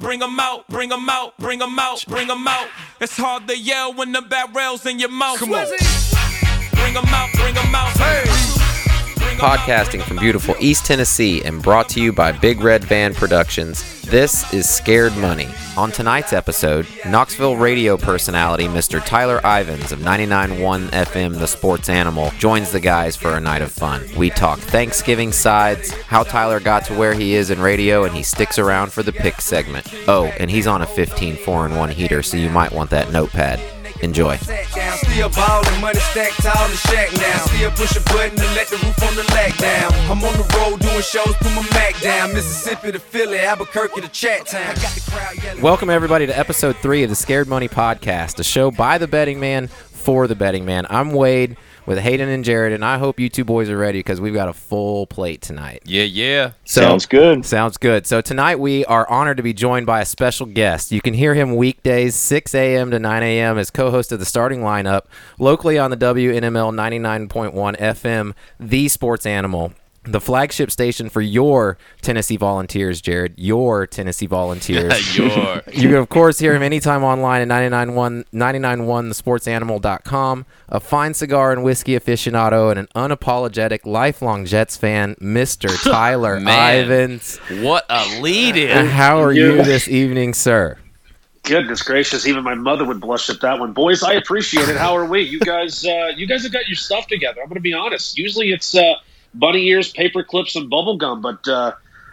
bring 'em out, bring 'em out, bring 'em out, bring 'em out. It's hard to yell when the barrel's in your mouth. Come on. Bring 'em out, bring 'em out. Hey. Podcasting from beautiful East Tennessee and brought to you by Big Red Van Productions, this is Scared Money. On tonight's episode, Knoxville radio personality Mr. Tyler Ivens of 99.1 FM The Sports Animal joins the guys for a night of fun. We talk Thanksgiving sides, how Tyler got to where he is in radio, and he sticks around for the pick segment. Oh, and he's on a 15 4 and 1 heater, so you might want that notepad. Enjoy. Still ballin', money stacked tall in shack now. Still push a button to let the roof on the down. I'm on the road doing shows, put my Mac down. Mississippi to Philly, Albuquerque to Chat Town. Welcome, everybody, to episode three of the Scared Money Podcast, a show by the betting man for the betting man. I'm Wade with Hayden and Jared, and I hope you two boys are ready because we've got a full plate tonight. Yeah, yeah. So, Sounds good. Sounds good. So tonight we are honored to be joined by a special guest. You can hear him weekdays 6 a.m. to 9 a.m. as co-host of the starting lineup locally on the WNML 99.1 FM, The Sports Animal. The flagship station for your Tennessee Volunteers, Jared. Your Tennessee Volunteers. Your. You can, of course, hear him anytime online at 991, 991thesportsanimal.com. A fine cigar and whiskey aficionado and an unapologetic lifelong Jets fan, Mr. Tyler Man. Ivens. What a lead in. how are you this evening, sir? Goodness gracious, even my mother would blush at that one. Boys, I appreciate it. How are we? You guys, uh, you guys have got your stuff together. I'm going to be honest. Usually it's uh, bunny ears, paper clips, and bubble gum, but uh,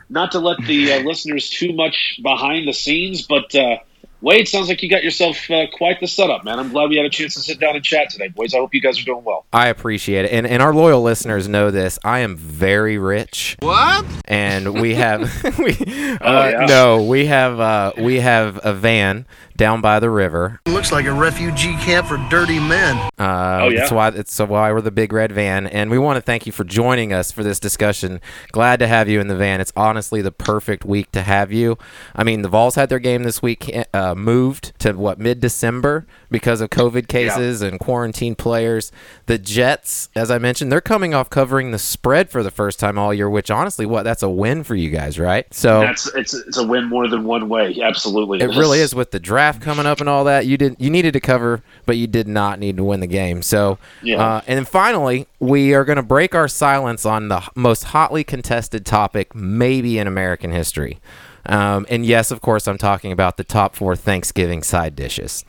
not to let the uh, listeners too much behind the scenes. But uh, Wade, sounds like you got yourself uh, quite the setup, man. I'm glad we had a chance to sit down and chat today, boys. I hope you guys are doing well. I appreciate it. And, and our loyal listeners know this. I am very rich. What? and we have we, uh, yeah. no we have uh, we have a van down by the river. Looks like a refugee camp for dirty men. uh, Oh, yeah? that's why it's why we're the big red van. And we want to thank you for joining us for this discussion. Glad to have you in the van. It's honestly the perfect week to have you. I mean the Vols had their game this week uh, moved to what mid-December because of COVID cases and quarantine players the Jets as I mentioned they're coming off covering the spread for the first time all year which honestly what that's a win for you guys right so That's it's it's a win more than one way. Absolutely, it really is with the draft coming up and all that. You didn't you needed to cover, but you did not need to win the game. So, Yeah. uh, and then finally, we are going to break our silence on the most hotly contested topic, maybe in American history. Um, and yes, of course, I'm talking about the top four Thanksgiving side dishes.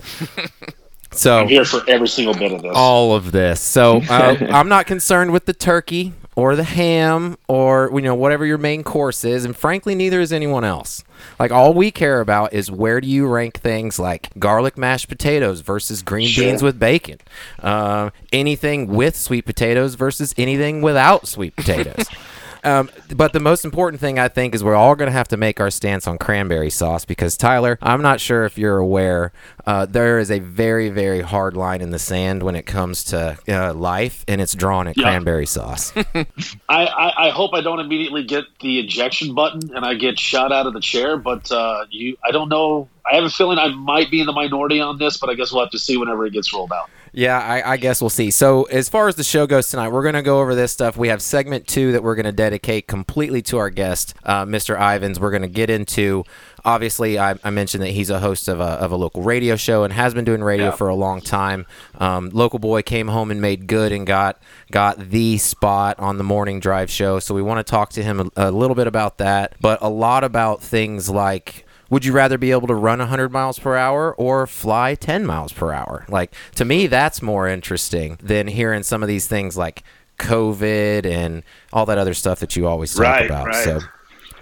so I'm here for every single bit of this. all of this. So uh, I'm not concerned with the turkey or the ham or you know whatever your main course is, and frankly, neither is anyone else. Like all we care about is where do you rank things like garlic mashed potatoes versus green Sure. beans with bacon, uh, anything with sweet potatoes versus anything without sweet potatoes. Um, but the most important thing I think is we're all going to have to make our stance on cranberry sauce because Tyler, I'm not sure if you're aware, uh, there is a very very hard line in the sand when it comes to uh, life, and it's drawn at Yeah. cranberry sauce. I, I, I hope I don't immediately get the ejection button and I get shot out of the chair. But uh, you, I don't know. I have a feeling I might be in the minority on this, but I guess we'll have to see whenever it gets rolled out. Yeah, I, I guess we'll see. So, as far as the show goes tonight, we're going to go over this stuff. We have segment two that we're going to dedicate completely to our guest, uh, Mr. Ivens. We're going to get into. Obviously, I, I mentioned that he's a host of a, of a local radio show and has been doing radio Yeah. for a long time. Um, local boy came home and made good and got got the spot on the morning drive show. So we want to talk to him a, a little bit about that, but a lot about things like would you rather be able to run 100 miles per hour or fly 10 miles per hour? Like, to me, that's more interesting than hearing some of these things like COVID and all that other stuff that you always talk Right, about. right. So,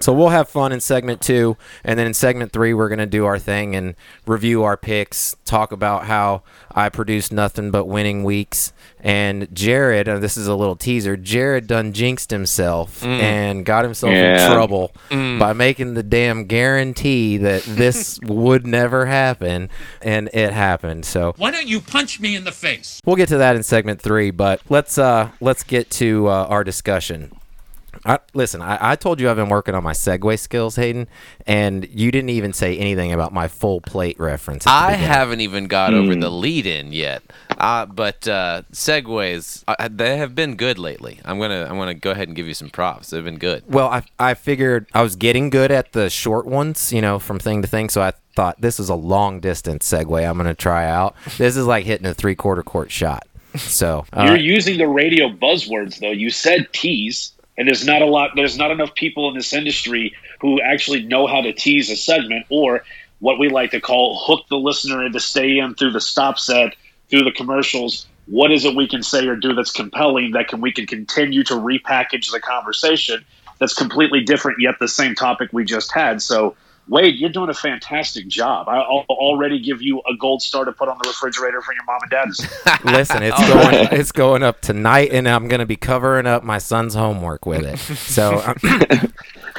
so we'll have fun in segment two, and then in segment three, we're going to do our thing and review our picks, talk about how I produced nothing but winning weeks. And Jared, uh, this is a little teaser. Jared done jinxed himself and got himself in Yeah. trouble by making the damn guarantee that this would never happen, and it happened. So Why don't you punch me in the face? We'll get to that in segment three, but let's uh let's get to uh, our discussion. I, listen, I, I told you I've been working on my segue skills, Hayden, and you didn't even say anything about my full plate reference. I beginning. haven't even got over the lead in yet. Uh, but uh, segues, uh, they have been good lately. I'm gonna I'm gonna go ahead and give you some props. They've been good. Well, I I figured I was getting good at the short ones, you know, from thing to thing. So I thought this is a long distance segue. I'm gonna try out. This is like hitting a three quarter court shot. So uh, You're using the radio buzzwords though. You said tease, and there's not a lot. There's not enough people in this industry who actually know how to tease a segment or what we like to call hook the listener into stay in through the stop set, through the commercials. What is it we can say or do that's compelling that can we can continue to repackage the conversation that's completely different yet the same topic we just had. So Wade, you're doing a fantastic job. I- I'll already give you a gold star to put on the refrigerator for your mom and dad's. listen, it's going it's going up tonight, and I'm gonna be covering up my son's homework with it. So.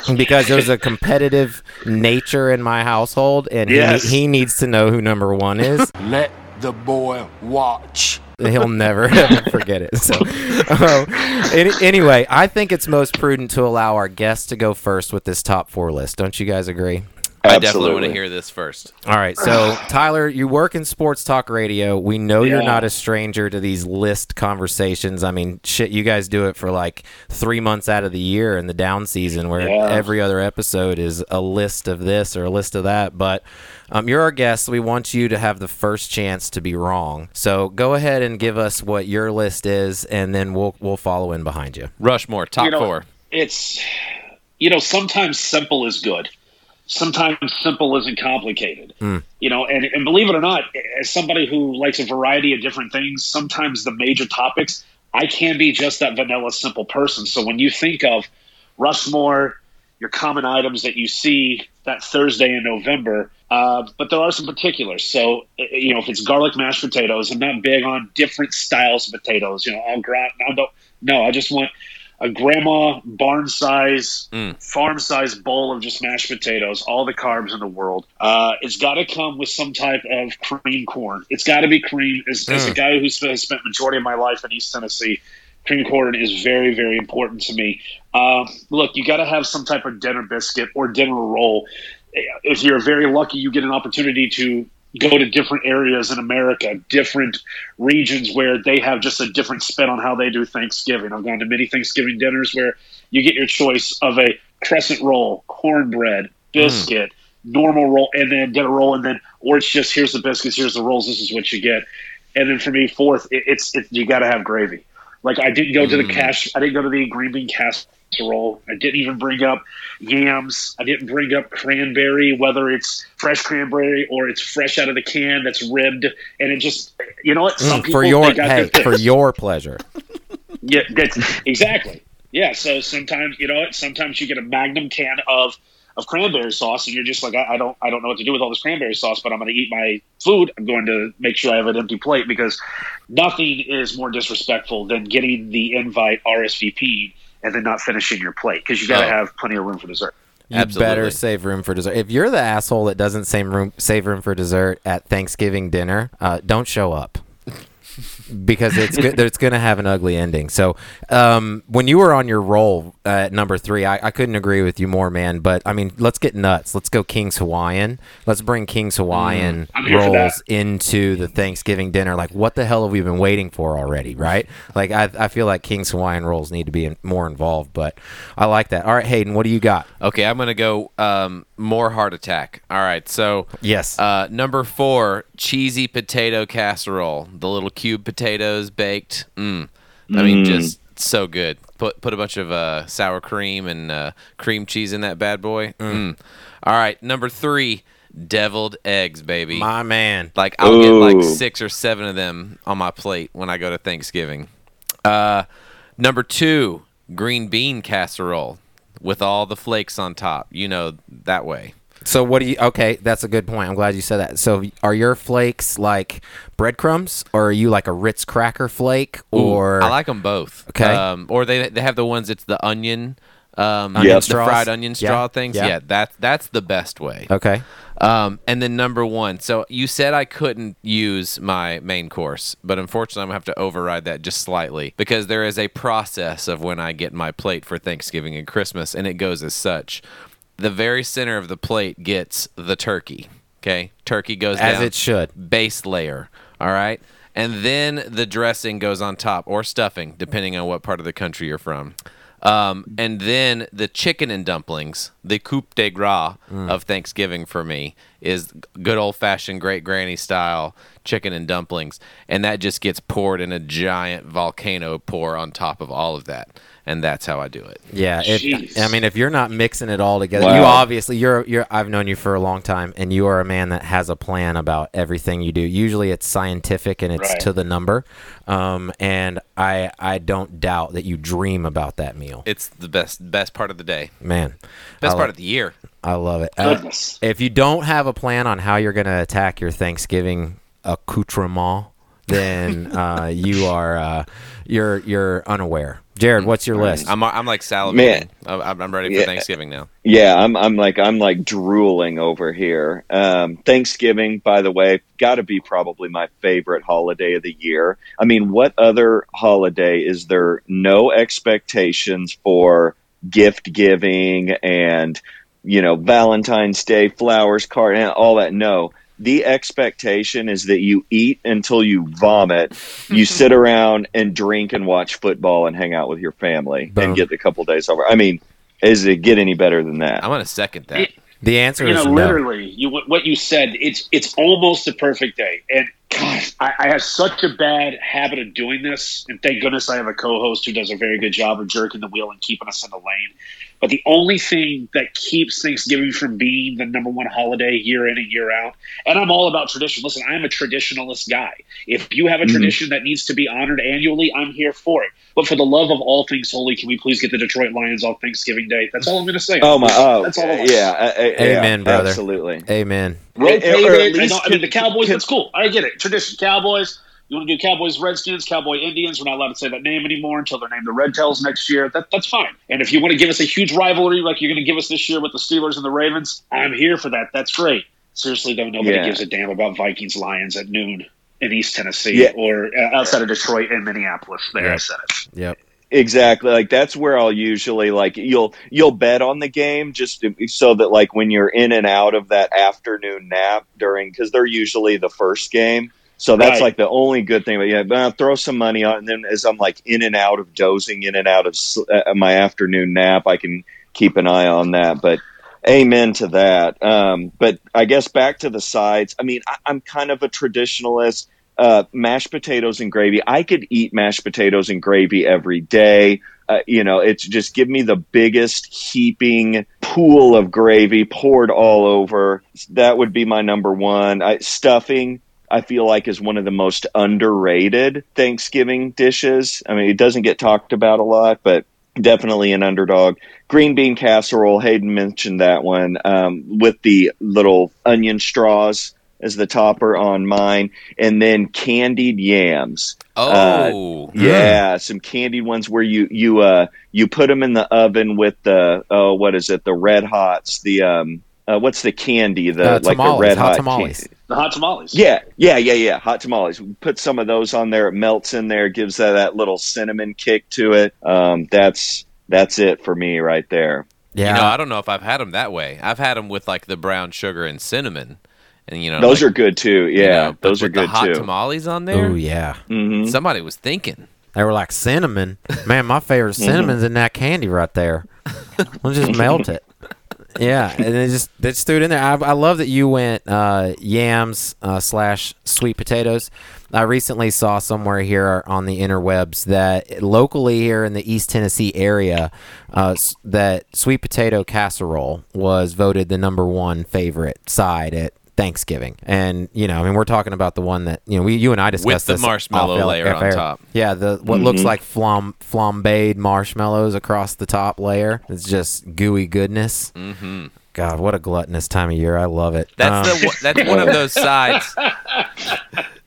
because there's a competitive nature in my household, and Yes. he, he needs to know who number one is. Let the boy watch. He'll never forget it. So, uh, any, anyway, I think it's most prudent to allow our guests to go first with this top four list. Don't you guys agree? I definitely want to hear this first. All right, so Tyler, you work in sports talk radio. We know you're not a stranger to these list conversations. I mean, shit, you guys do it for like three months out of the year in the down season, where Yeah. every other episode is a list of this or a list of that. But um, you're our guest. So We want you to have the first chance to be wrong. So go ahead and give us what your list is, and then we'll we'll follow in behind you. Rushmore, top You know, four. It's, you know, sometimes simple is good. Sometimes simple isn't complicated. You know, and, and believe it or not, as somebody who likes a variety of different things, sometimes the major topics, I can be just that vanilla simple person. So when you think of Rushmore, your common items that you see that Thursday in November, uh, but there are some particulars. So, uh, you know, if it's garlic mashed potatoes, I'm not big on different styles of potatoes. You know, I'll gra- I don't, no, I just want a grandma barn size, farm size bowl of just mashed potatoes, all the carbs in the world. Uh, it's got to come with some type of cream corn. It's got to be cream. As, as a guy who's has spent majority of my life in East Tennessee, cream corn is very, very important to me. Um, look, you got to have some type of dinner biscuit or dinner roll. If you're very lucky, you get an opportunity to go to different areas in America, different regions where they have just a different spin on how they do Thanksgiving. I've gone to many Thanksgiving dinners where you get your choice of a crescent roll, cornbread, biscuit, normal roll, and then get a roll, and then or it's just here's the biscuits, here's the rolls, this is what you get. And then for me, fourth, it, it's it, you got to have gravy. Like I didn't go to the cash, I didn't go to the green bean casserole. I didn't even bring up yams. I didn't bring up cranberry, whether it's fresh cranberry or it's fresh out of the can that's ribbed. And it just, you know what? Some Mm, people for your hey, for your pleasure. Yeah, that's exactly. Yeah, so sometimes you know what? Sometimes you get a magnum can of of cranberry sauce, and you're just like, I, I don't, I don't know what to do with all this cranberry sauce, but I'm going to eat my food. I'm going to make sure I have an empty plate because nothing is more disrespectful than getting the invite RSVP and then not finishing your plate because you got to Oh. have plenty of room for dessert. You Absolutely. better save room for dessert. If you're the asshole that doesn't save room save room for dessert at Thanksgiving dinner, uh, don't show up. Because it's good, it's going to have an ugly ending. So, um, when you were on your roll at number three, I, I couldn't agree with you more, man. But I mean, let's get nuts. Let's go King's Hawaiian. Let's bring King's Hawaiian Mm, I'm here for rolls into the Thanksgiving dinner. Like, what the hell have we been waiting for already? Right? Like, I, I feel like King's Hawaiian rolls need to be in, more involved. But I like that. All right, Hayden, what do you got? Okay, I'm gonna go um, more heart attack. All right, so Yes. uh, number four, cheesy potato casserole. The little cube potatoes baked. Mm. I mean, just so good. Put put a bunch of uh, sour cream and uh, cream cheese in that bad boy. Mm. All right, number three, deviled eggs, baby. My man. Like I'll get like six or seven of them on my plate when I go to Thanksgiving. Uh, number two, green bean casserole with all the flakes on top. You know that way. So what do you? Okay, that's a good point. I'm glad you said that. So are your flakes like breadcrumbs, or are you like a Ritz cracker flake, or I like them both. Okay. Um, or they they have the ones it's the onion Um, Onion the straws? fried onion Yeah, straw things. yeah. Yeah, that that's the best way. Okay. Um, and then number one. So you said I couldn't use my main course, but unfortunately, I'm gonna have to override that just slightly because there is a process of when I get my plate for Thanksgiving and Christmas, and it goes as such. The very center of the plate gets the turkey. Okay, turkey goes As down it should. base layer. All right. And then the dressing goes on top or stuffing, depending on what part of the country you're from. Um, and then the chicken and dumplings, the coup de grace of Thanksgiving for me is good old fashioned great granny style chicken and dumplings. And that just gets poured in a giant volcano pour on top of all of that. And that's how I do it. Yeah, if, I mean, if you're not mixing it all together, Wow. you obviously you're you're. I've known you for a long time, and you are a man that has a plan about everything you do. Usually, it's scientific and it's Right. to the number. Um, and I I don't doubt that you dream about that meal, It's the best best part of the day, man. best I part lo- of the year. I love it. Uh, if you don't have a plan on how you're going to attack your Thanksgiving accoutrement, then uh, you are uh, you're you're unaware. Jared, what's your list? I'm I'm like salivating. Man. I'm, I'm ready for Yeah. Thanksgiving now. Yeah, I'm I'm like I'm like drooling over here. Um, Thanksgiving, by the way, got to be probably my favorite holiday of the year. I mean, what other holiday is there no expectations for gift giving and you know Valentine's Day, flowers, card, and all that? No. The expectation is that you eat until you vomit, you sit around and drink and watch football and hang out with your family Boom. and get the couple days over. I mean, is it get any better than that? I'm gonna second that. the answer you is know, no. literally, you what you said. It's it's almost a perfect day. And gosh, I, I have such a bad habit of doing this. And thank goodness I have a co-host who does a very good job of jerking the wheel and keeping us in the lane. But the only thing that keeps Thanksgiving from being the number one holiday year in and year out, and I'm all about tradition. Listen, I'm a traditionalist guy. If you have a Mhm. tradition that needs to be honored annually, I'm here for it. But for the love of all things holy, can we please get the Detroit Lions on Thanksgiving Day? That's all I'm going to say. Oh my! Oh, that's all. I want. yeah, uh, uh, yeah, Amen, brother. Absolutely. Amen. Rotate Or at it. I, least don't- I mean, the Cowboys. can- that's cool. I get it. Tradition. Cowboys. You want to do Cowboys, Redskins, Cowboy Indians? We're not allowed to say that name anymore until they're named the Red Tails next year. That, that's fine. And if you want to give us a huge rivalry like you're going to give us this year with the Steelers and the Ravens, I'm here for that. That's great. Seriously, though, nobody Yeah. gives a damn about Vikings Lions at noon in East Tennessee Yeah. or uh, outside of Detroit and Minneapolis. There, I Yeah. said it. Yep. Exactly. Like that's where I'll usually like you'll you'll bet on the game just to, so that like when you're in and out of that afternoon nap during because they're usually the first game. So that's Right. like the only good thing. But yeah, but I'll throw some money on, and then as I'm like in and out of dozing, in and out of s- uh, my afternoon nap, I can keep an eye on that. But amen to that. Um, but I guess back to the sides. I mean, I, I'm kind of a traditionalist. Uh, mashed potatoes and gravy. I could eat mashed potatoes and gravy every day. Uh, you know, it's just give me the biggest heaping pool of gravy poured all over. That would be my number one. I, stuffing, I feel like, is one of the most underrated Thanksgiving dishes. I mean, it doesn't get talked about a lot, but definitely an underdog. Green bean casserole, Hayden mentioned that one, um, with the little onion straws as the topper on mine, and then candied yams. Oh, Yeah, some candied ones where you you uh you put them in the oven with the oh what is it the red hots the um uh, what's the candy the Uh, like the tamales, red hot hot tamales. candy. The hot tamales. Yeah, yeah, yeah, yeah. Hot tamales. Put some of those on there. It melts in there. Gives that, that little cinnamon kick to it. Um, that's that's it for me right there. Yeah. You know, I don't know if I've had them that way. I've had them with like the brown sugar and cinnamon, and you know, those like, are good too. you Yeah, know, those are with the good hot too. tamales on there. oh yeah. hmm Somebody was thinking. They were like cinnamon. Man, my favorite Mm-hmm. cinnamon's in that candy right there. Let's just melt it. Yeah, and they just they just threw it in there. I, I love that you went uh, yams uh, slash sweet potatoes. I recently saw somewhere here on the interwebs that locally here in the East Tennessee area, uh, that sweet potato casserole was voted the number one favorite side at Thanksgiving. And you know, I mean, we're talking about the one that you know, we you and I discussed the this marshmallow off air- layer on air. top. Yeah, the what looks like flam, flambéed marshmallows across the top layer. It's just gooey goodness. hmm God, what a gluttonous time of year! I love it. That's Um, the one- that's one of those sides.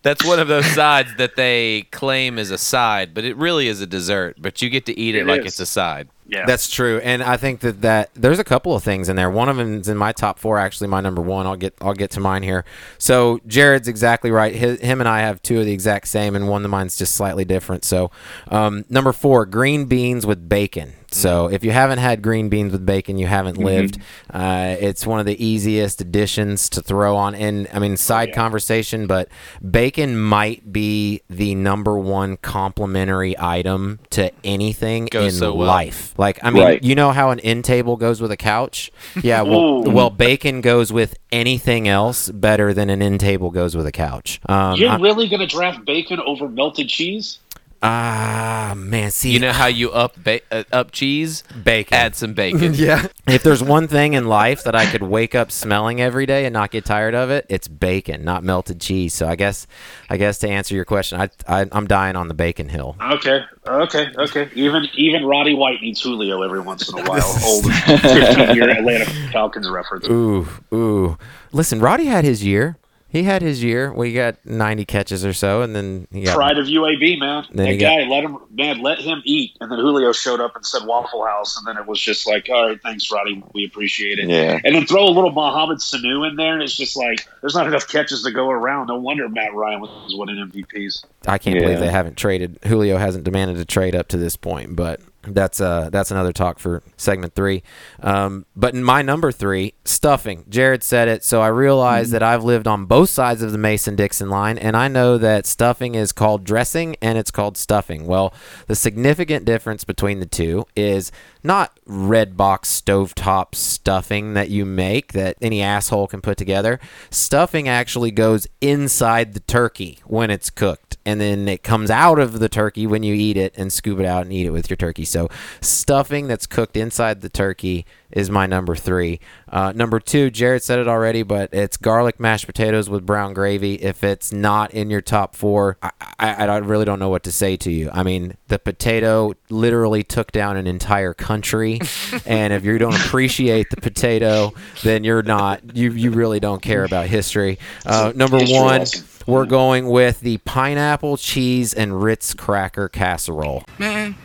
That's one of those sides that they claim is a side, but it really is a dessert. But you get to eat it, It like is. it's a side. Yeah. That's true, and I think that that there's a couple of things in there. One of them is in my top four. Actually, my number one. I'll get I'll get to mine here. So Jared's exactly right. Him and I have two of the exact same, and one of mine's just slightly different. So um, number four, green beans with bacon. So if you haven't had green beans with bacon, you haven't lived. Uh, it's one of the easiest additions to throw on. And I mean, side conversation, but bacon might be the number one complimentary item to anything Goes in so well. life. Like, I mean, Right. you know how an end table goes with a couch? Yeah. Well, well, bacon goes with anything else better than an end table goes with a couch. Um, You're I- really going to draft bacon over melted cheese? Ah, man. See, You know how you up ba- uh, up cheese? bacon. Add some bacon. Yeah. If there's one thing in life that I could wake up smelling every day and not get tired of it, it's bacon, not melted cheese. So I guess, I guess to answer your question, I, I I'm dying on the bacon hill. Okay, okay, okay. Even even Roddy White needs Julio every once in a while. Old 15 year Atlanta Falcons reference. Ooh, ooh. Listen, Roddy had his year. He had his year. We got 90 catches or so, and then he got Pride of UAB, man. Then that you got- guy, let him, man, let him eat. And then Julio showed up and said Waffle House, and then it was just like, all right, thanks, Roddy, we appreciate it. Yeah. And then throw a little Mohamed Sanu in there, and it's just like there's not enough catches to go around. No wonder Matt Ryan was winning MVPs. I can't Yeah. believe they haven't traded. Julio hasn't demanded a trade up to this point, but that's uh that's another talk for segment three. Um, but in my number three, stuffing. Jared said it, so I realized that I've lived on both sides of the Mason Dixon line, and I know that stuffing is called dressing and it's called stuffing. Well, the significant difference between the two is not red box stovetop stuffing that you make that any asshole can put together. Stuffing actually goes inside the turkey when it's cooked, and then it comes out of the turkey when you eat it and scoop it out and eat it with your turkey. So, stuffing that's cooked inside the turkey is my number three. Uh, number two, Jared said it already, but it's garlic mashed potatoes with brown gravy. If it's not in your top four, I, I, I really don't know what to say to you. I mean, the potato literally took down an entire country, and if you don't appreciate the potato, then you're not. You you really don't care about history. Uh, number one. We're going with the pineapple cheese and Ritz cracker casserole. Man,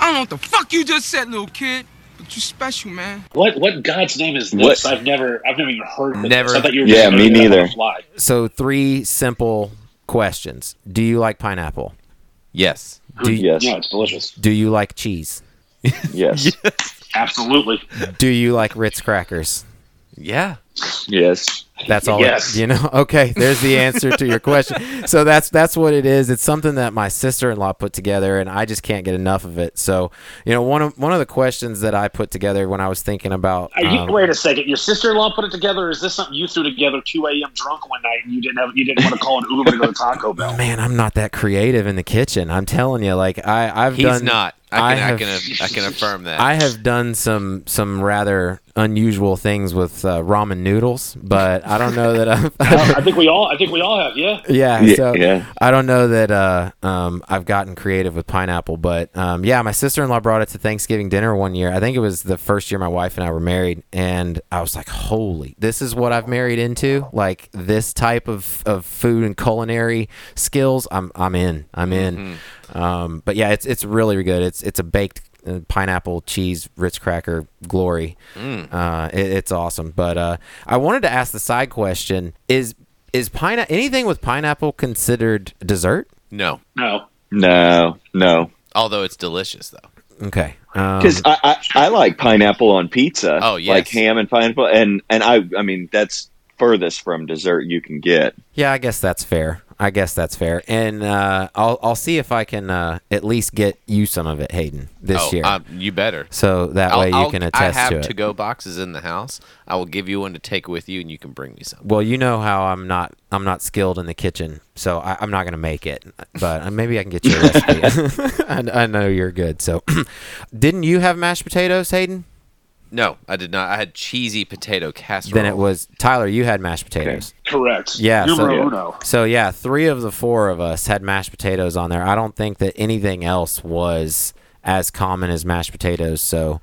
I don't know what the fuck you just said, little kid, but you special, man. What what God's name is this? What? I've never I've never even heard of Never. this. I thought you were Yeah, me making that on neither. Fly. So three simple questions. Do you like pineapple? Yes. Do you, Yes. Yeah, it's delicious. do you like cheese? Yes. Absolutely. Do you like Ritz crackers? Yeah. Yes. That's all. Yes. It, you know. Okay. There's the answer to your question. So that's that's what it is. It's something that my sister-in-law put together, and I just can't get enough of it. So you know, one of one of the questions that I put together when I was thinking about. Are you, um, wait a second. Your sister-in-law put it together. Or is this something you threw together 2 a.m. drunk one night and you didn't have you didn't want to call an Uber to go to Taco Bell? Man, I'm not that creative in the kitchen. I'm telling you, like I, I've He's done. not. I can I, have- can I can affirm that. I have done some some rather unusual things with uh, ramen noodles, but I don't know that I've. I think we all I think we all have. Yeah. yeah, Yeah, so yeah. I don't know that uh, um, I've gotten creative with pineapple, but um, yeah, my sister in law brought it to Thanksgiving dinner one year. I think it was the first year my wife and I were married, and I was like, "Holy, this is what I've married into! Like this type of, of food and culinary skills. I'm I'm in. I'm in." Um, but yeah, it's it's really good. It's it's a baked uh, pineapple cheese Ritz cracker glory. Uh, it, it's awesome. But uh, I wanted to ask the side question: Is is pine anything with pineapple considered dessert? no. No. No. No. Although it's delicious though. Okay. Um, Because I, I I like pineapple on pizza. Oh, yes. Like ham and pineapple, and and I I mean that's furthest from dessert you can get. yeah, I guess that's fair. I guess that's fair. And uh, I'll I'll see if I can uh, at least get you some of it, Hayden, this oh, year. um, you better. so that I'll- way you I'll- can I attest have to it. to go boxes in the house. I will give you one to take with you, and you can bring me some. Well, you know how I'm not I'm not skilled in the kitchen, so I, I'm not gonna make it. But maybe I can get you a recipe. I, I know you're good. So, didn't you have mashed potatoes, Hayden? No, I did not. I had cheesy potato casserole. Then it was Tyler. You had mashed potatoes. Correct. Yeah, so- Numero Yeah. uno. So yeah, three of the four of us had mashed potatoes on there. I don't think that anything else was as common as mashed potatoes. So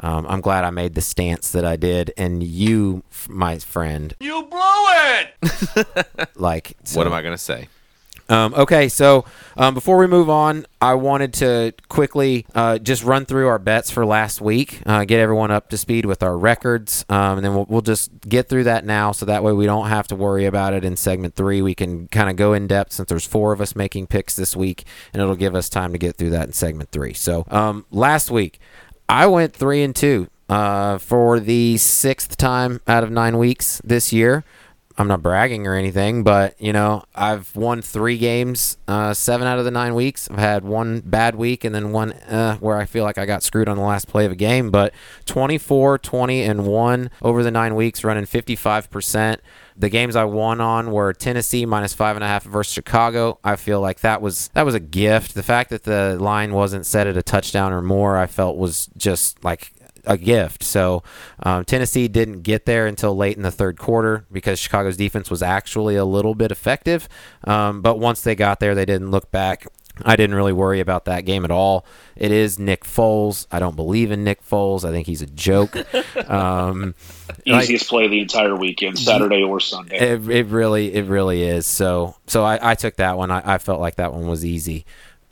um, I'm glad I made the stance that I did. And you, my friend, You blew it! like, so- What am I gonna say? Um, okay, so um, before we move on, I wanted to quickly uh, just run through our bets for last week, uh, get everyone up to speed with our records, um, and then we'll, we'll just get through that now so that way we don't have to worry about it in segment three. We can kind of go in depth since there's four of us making picks this week, and it'll give us time to get through that in segment three. So um, last week, I went three and two uh, for the sixth time out of nine weeks this year. I'm not bragging or anything, but you know, I've won three games, uh, seven out of the nine weeks. I've had one bad week and then one uh, where I feel like I got screwed on the last play of a game. But 24, 20, and one over the nine weeks, running 55%. The games I won on were Tennessee minus five and a half versus Chicago. I feel like that was that was a gift. The fact that the line wasn't set at a touchdown or more, I felt was just like a gift. So um, Tennessee didn't get there until late in the third quarter because Chicago's defense was actually a little bit effective. Um, but once they got there, they didn't look back. I didn't really worry about that game at all. It is Nick Foles. I don't believe in Nick Foles. I think he's a joke. um, Easiest like, play of the entire weekend, Saturday or Sunday. It, it really, it really is. So, so I, I took that one. I, I felt like that one was easy.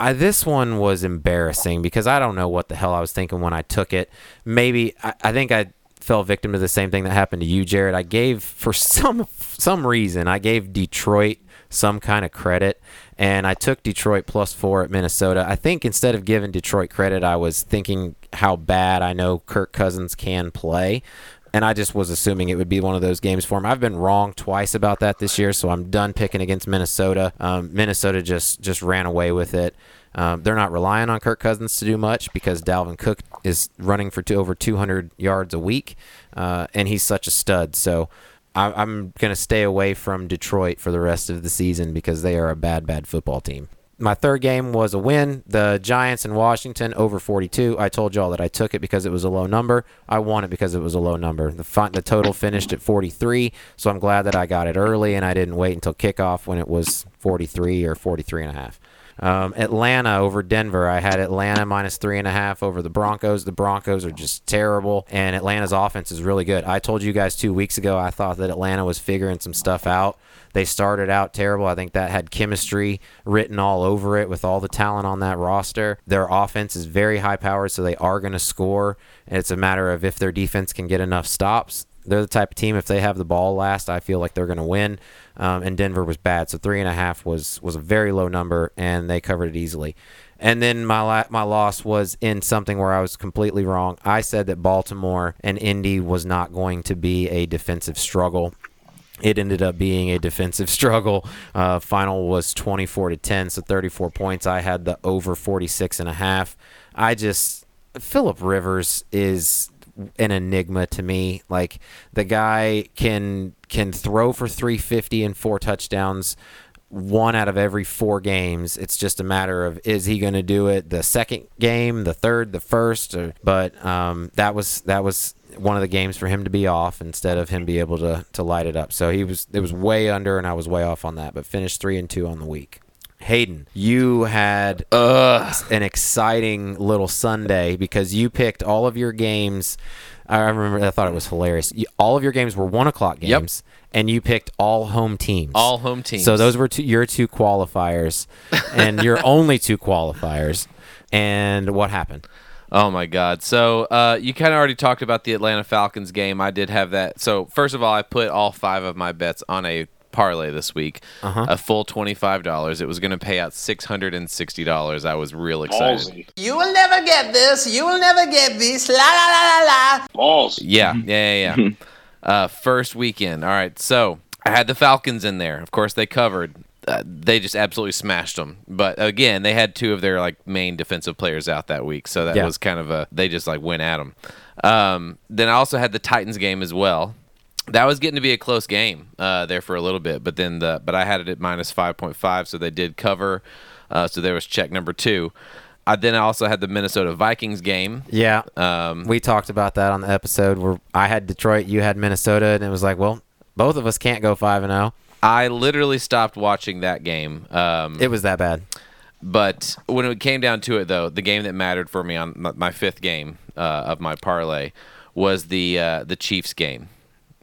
I, this one was embarrassing because I don't know what the hell I was thinking when I took it. Maybe I, I think I fell victim to the same thing that happened to you, Jared. I gave for some some reason I gave Detroit some kind of credit, and I took Detroit plus four at Minnesota. I think instead of giving Detroit credit, I was thinking how bad I know Kirk Cousins can play and I just was assuming it would be one of those games for him. I've been wrong twice about that this year, so I'm done picking against Minnesota. Um, Minnesota just just ran away with it. Um, they're not relying on Kirk Cousins to do much because Dalvin Cook is running for two, over 200 yards a week, uh, and he's such a stud. So I, am going to stay away from Detroit for the rest of the season because they are a bad, bad football team my third game was a win. The Giants in Washington over 42. I told y'all that I took it because it was a low number. I won it because it was a low number. The the total finished at 43, so I'm glad that I got it early and I didn't wait until kickoff when it was 43 or 43 and a half. Um, Atlanta over Denver. I had Atlanta minus three and a half over the Broncos. The Broncos are just terrible, and Atlanta's offense is really good. I told you guys two weeks ago I thought that Atlanta was figuring some stuff out. They started out terrible. I think that had chemistry written all over it with all the talent on that roster. Their offense is very high powered, so they are going to score. And it's a matter of if their defense can get enough stops. They're the type of team if they have the ball last, I feel like they're going to win. Um, and Denver was bad, so three and a half was was a very low number, and they covered it easily. And then my la- my loss was in something where I was completely wrong. I said that Baltimore and Indy was not going to be a defensive struggle. It ended up being a defensive struggle. Uh, final was 24 to 10, so 34 points. I had the over 46 and a half. I just Philip Rivers is an enigma to me. Like the guy can can throw for 350 and four touchdowns one out of every four games. It's just a matter of is he going to do it the second game, the third, the first. Or, but um, that was that was one of the games for him to be off instead of him be able to to light it up. So he was it was way under, and I was way off on that. But finished three and two on the week. Hayden, you had uh, an exciting little Sunday because you picked all of your games. I remember I thought it was hilarious. You, all of your games were one o'clock games, yep. and you picked all home teams. All home teams. So those were two, your two qualifiers, and your only two qualifiers. And what happened? Oh my God! So uh, you kind of already talked about the Atlanta Falcons game. I did have that. So first of all, I put all five of my bets on a parlay this week, uh-huh. a full twenty five dollars. It was going to pay out six hundred and sixty dollars. I was real excited. Ballsy. You will never get this. You will never get this. La la la la la. Balls. Yeah, yeah, yeah. yeah. uh, first weekend. All right, so I had the Falcons in there. Of course, they covered. Uh, they just absolutely smashed them. But again, they had two of their like main defensive players out that week, so that yeah. was kind of a they just like went at them. Um, then I also had the Titans game as well that was getting to be a close game uh, there for a little bit, but then the but I had it at minus five point five, so they did cover. Uh, so there was check number two. I then I also had the Minnesota Vikings game. Yeah, um, we talked about that on the episode where I had Detroit, you had Minnesota, and it was like, well, both of us can't go five and zero. Oh. I literally stopped watching that game. Um, it was that bad. But when it came down to it, though, the game that mattered for me on my fifth game uh, of my parlay was the uh, the Chiefs game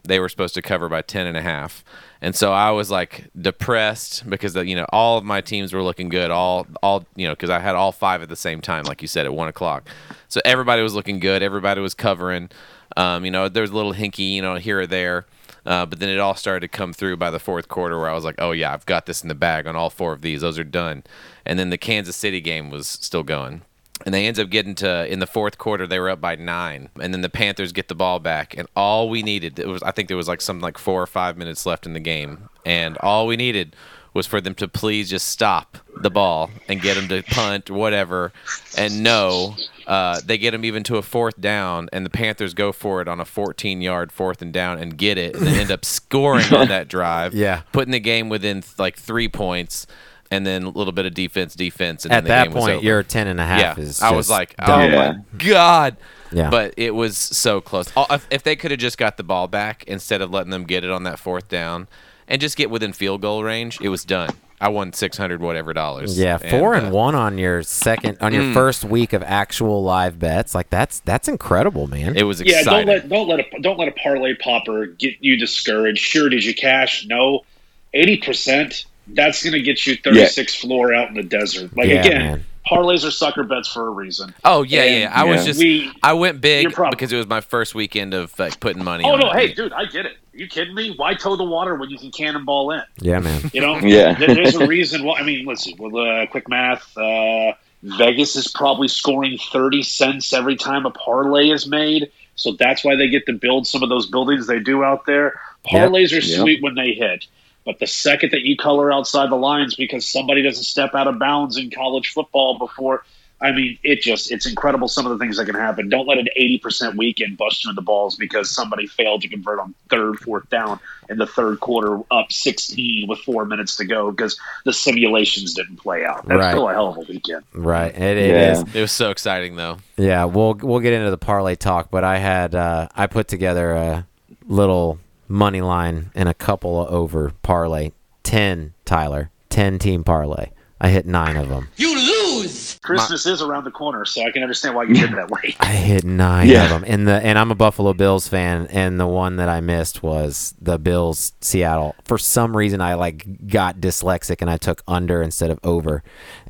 they were supposed to cover by 10 and a half. And so I was like depressed because you know all of my teams were looking good. All all you know because I had all five at the same time, like you said at one o'clock. So everybody was looking good. Everybody was covering. Um, you know there was a little hinky, you know, here or there. Uh, but then it all started to come through by the fourth quarter where I was like, oh, yeah, I've got this in the bag on all four of these. Those are done. And then the Kansas City game was still going. And they ends up getting to in the fourth quarter they were up by nine, and then the Panthers get the ball back, and all we needed it was I think there was like something like four or five minutes left in the game, and all we needed was for them to please just stop the ball and get them to punt or whatever, and no, uh, they get them even to a fourth down, and the Panthers go for it on a 14-yard fourth and down and get it, and end up scoring on that drive, Yeah. putting the game within like three points. And then a little bit of defense, defense, and At then the that game was point, over. your 10 and a half yeah, is I was just like, oh. Yeah. my god. Yeah. But it was so close. Oh, If, if they could have just got the ball back instead of letting them get it on that fourth down, and just get within field goal range, it was done. I won six hundred whatever dollars. Yeah, four and, uh, one on your second on your Mm. first week of actual live bets. Like that's that's incredible, man. It was Yeah, exciting. don't let don't let a don't let a parlay popper get you discouraged. Sure, did you cash? No, eighty percent. That's going to get you thirty six floor out in the desert. Like Yeah, again, man. parlays are sucker bets for a reason. oh yeah, And, yeah. I was yeah. just We- I went big because it was my first weekend of like putting money. Oh on no, it. hey, dude, I get it. Are you kidding me? Why toe the water when you can cannonball in? yeah, man. You know, Yeah. There- There's a reason. Why, I mean, let's see. With uh, quick math, uh, Vegas is probably scoring thirty cents every time a parlay is made. So that's why they get to build some of those buildings they do out there. Yep. Parlays are Yep. sweet when they hit, but the second that you color outside the lines because somebody doesn't step out of bounds in college football before. I mean, it just, it's incredible some of the things that can happen. Don't let an 80% weekend bust you in the balls because somebody failed to convert on third, fourth down in the third quarter up 16 with four minutes to go because the simulations didn't play out. That's Right. still a hell of a weekend. Right. It, it Yeah. is. It was so exciting though. Yeah, we'll we'll get into the parlay talk, but I had uh, I put together a little money line and a couple of over parlay. Ten, Tyler. Ten team parlay. I hit nine of them. Christmas is around the corner, so I can understand why you did it that way. I hit nine Yeah. of them. And the and I'm a Buffalo Bills fan, and the one that I missed was the Bills Seattle. For some reason, I like got dyslexic and I took under instead of over,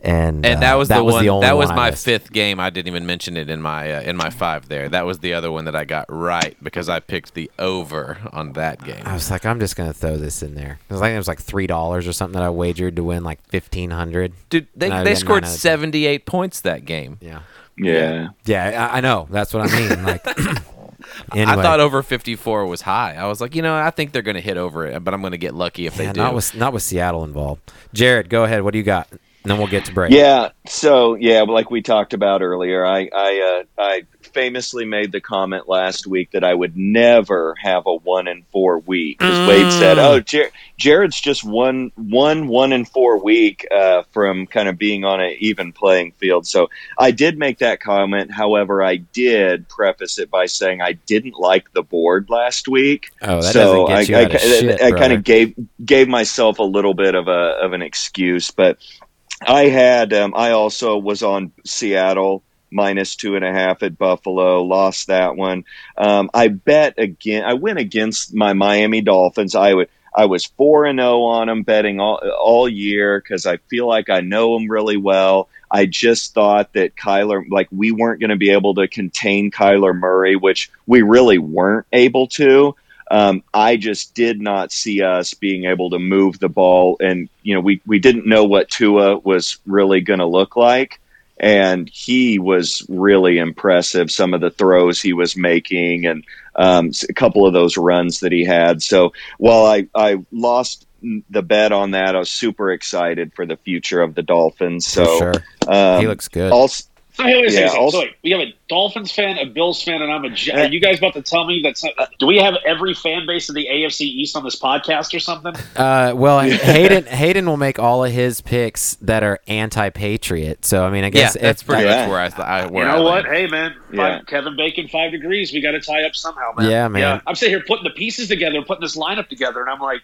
and And uh, that was the one. only that was one my fifth game. I didn't even mention it in my uh, in my five there. That was the other one that I got right because I picked the over on that game. I was like, I'm just gonna throw this in there. It was like it was like three dollars or something that I wagered to win like fifteen hundred. Dude, they, they scored nine out of 10. 78 points that game. Yeah, Yeah. yeah, I, I know. That's what I mean. Like, anyway, I thought over 54 was high. I was like, you know, I think they're going to hit over it, but I'm going to get lucky if yeah, they do. not with not with Seattle involved. Jared, go ahead. What do you got? And then we'll get to break. Yeah. So yeah, like we talked about earlier, I I uh, I famously made the comment last week that I would never have a one in four week. Because Wade said, "Oh, Jer- Jared's just one one one in four week uh, from kind of being on an even playing field." So I did make that comment. However, I did preface it by saying I didn't like the board last week. Oh, that so doesn't get you I, out of I, shit, I kind of gave gave myself a little bit of a of an excuse, but I had um, I also was on Seattle minus two and a half at Buffalo, lost that one. Um, I bet again. I went against my Miami Dolphins. I would. I was four and zero on them betting all all year because I feel like I know them really well. I just thought that Kyler, like we weren't going to be able to contain Kyler Murray, which we really weren't able to. Um, I just did not see us being able to move the ball, and you know we we didn't know what Tua was really going to look like, and he was really impressive. Some of the throws he was making, and um, a couple of those runs that he had. So while I I lost the bet on that, I was super excited for the future of the Dolphins. For So sure. um, he looks good. Also, So, hey, wait a Yeah, second. also- so wait, we have a Dolphins fan, a Bills fan, and I'm a. Jet. Are you guys about to tell me that's? Not, do we have every fan base of the AFC East on this podcast or something? Uh, well, Hayden Hayden will make all of his picks that are anti-patriot. So I mean, I yeah, guess that's if pretty Yeah. much where I, th- I You know I what? Hey, man, Yeah. five, Kevin Bacon, five degrees. We got to tie up somehow, man. Yeah, man. I'm sitting here putting the pieces together, putting this lineup together, and I'm like,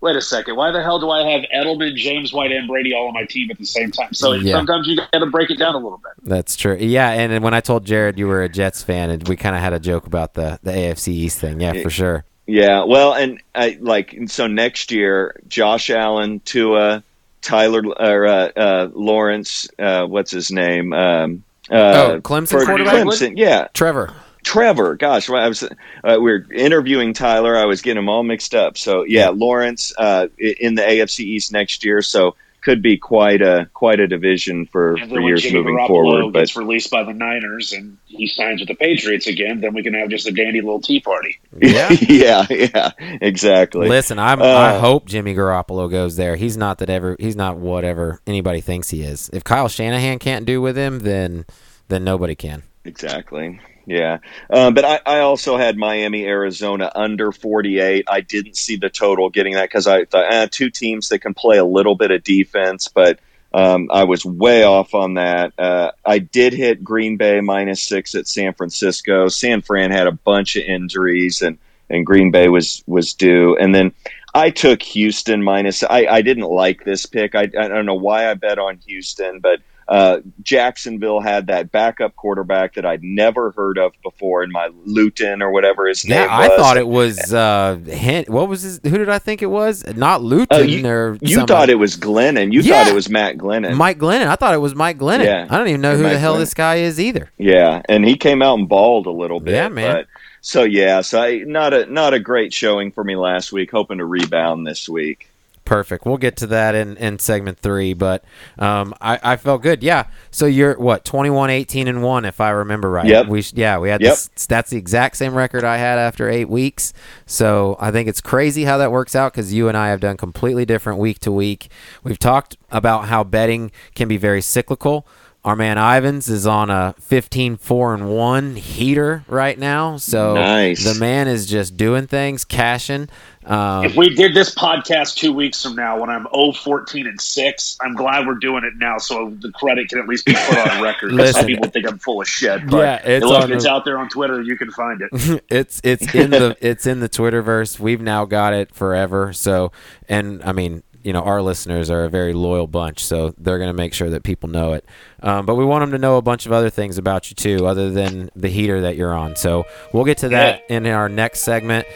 wait a second, why the hell do I have Edelman, James White, and Brady all on my team at the same time? So Yeah. sometimes you got to break it down a little bit. That's true. Yeah, and when I told Jared you were a Jets fan, and we kind of had a joke about the the AFC East thing. Yeah, for sure. Yeah, well, and I like so next year, Josh Allen, Tua, Tyler, or uh, uh, Lawrence, uh, what's his name? Um, uh, Oh, Clemson quarterback? Clemson, yeah, Trevor. Trevor. Gosh, I was uh, we were interviewing Tyler. I was getting them all mixed up. So yeah, Lawrence uh, in the AFC East next year. So could be quite a quite a division for, And for then when years Jimmy moving Garoppolo forward. But gets released by the Niners and he signs with the Patriots again, then we can have just a dandy little tea party. Yeah. yeah, yeah, exactly. Listen, I'm, I Uh, hope Jimmy Garoppolo goes there. He's not that ever. He's not whatever anybody thinks he is. If Kyle Shanahan can't do with him, then then nobody can. Exactly. Yeah. Um, but I, I also had Miami, Arizona under 48. I didn't see the total getting that because I thought eh, two teams that can play a little bit of defense, but um, I was way off on that. Uh, I did hit Green Bay minus six at San Francisco. San Fran had a bunch of injuries and, and Green Bay was, was due. And then I took Houston minus. I, I didn't like this pick. I, I don't know why I bet on Houston, but uh, Jacksonville had that backup quarterback that I'd never heard of before in my Luton or whatever his Yeah, name I was. I thought it was. Uh, what was his? Who did I think it was? Not Luton Oh, you, or you somebody. thought it was Glennon. You Yeah. thought it was Matt Glennon. Mike Glennon. I thought it was Mike Glennon. Yeah. I don't even know who Mike the hell Glennon. this guy is either. Yeah, and he came out and balled a little bit. Yeah, man. But, so yeah, so I, not a not a great showing for me last week. Hoping to rebound this week. Perfect. We'll get to that in, in segment three, but um, I, I felt good. Yeah. So you're what 21, 18, and one, if I remember right. Yep. We yeah we had Yep. this. That's the exact same record I had after eight weeks. So I think it's crazy how that works out because you and I have done completely different week to week. We've talked about how betting can be very cyclical. Our man Ivens is on a 15 4 and 1 heater right now. So Nice. the man is just doing things, cashing. Um, If we did this podcast two weeks from now when I'm 0 14 and 6, I'm glad we're doing it now so the credit can at least be put on record. 'cause Listen. Some people think I'm full of shit. But Yeah, it's look, it's the- out there on Twitter. You can find it. it's it's in the it's in the Twitterverse. We've now got it forever. So, and I mean, you know, our listeners are a very loyal bunch, so they're going to make sure that people know it. Um, but we want them to know a bunch of other things about you too, other than the heater that you're on. So we'll get to that in our next segment.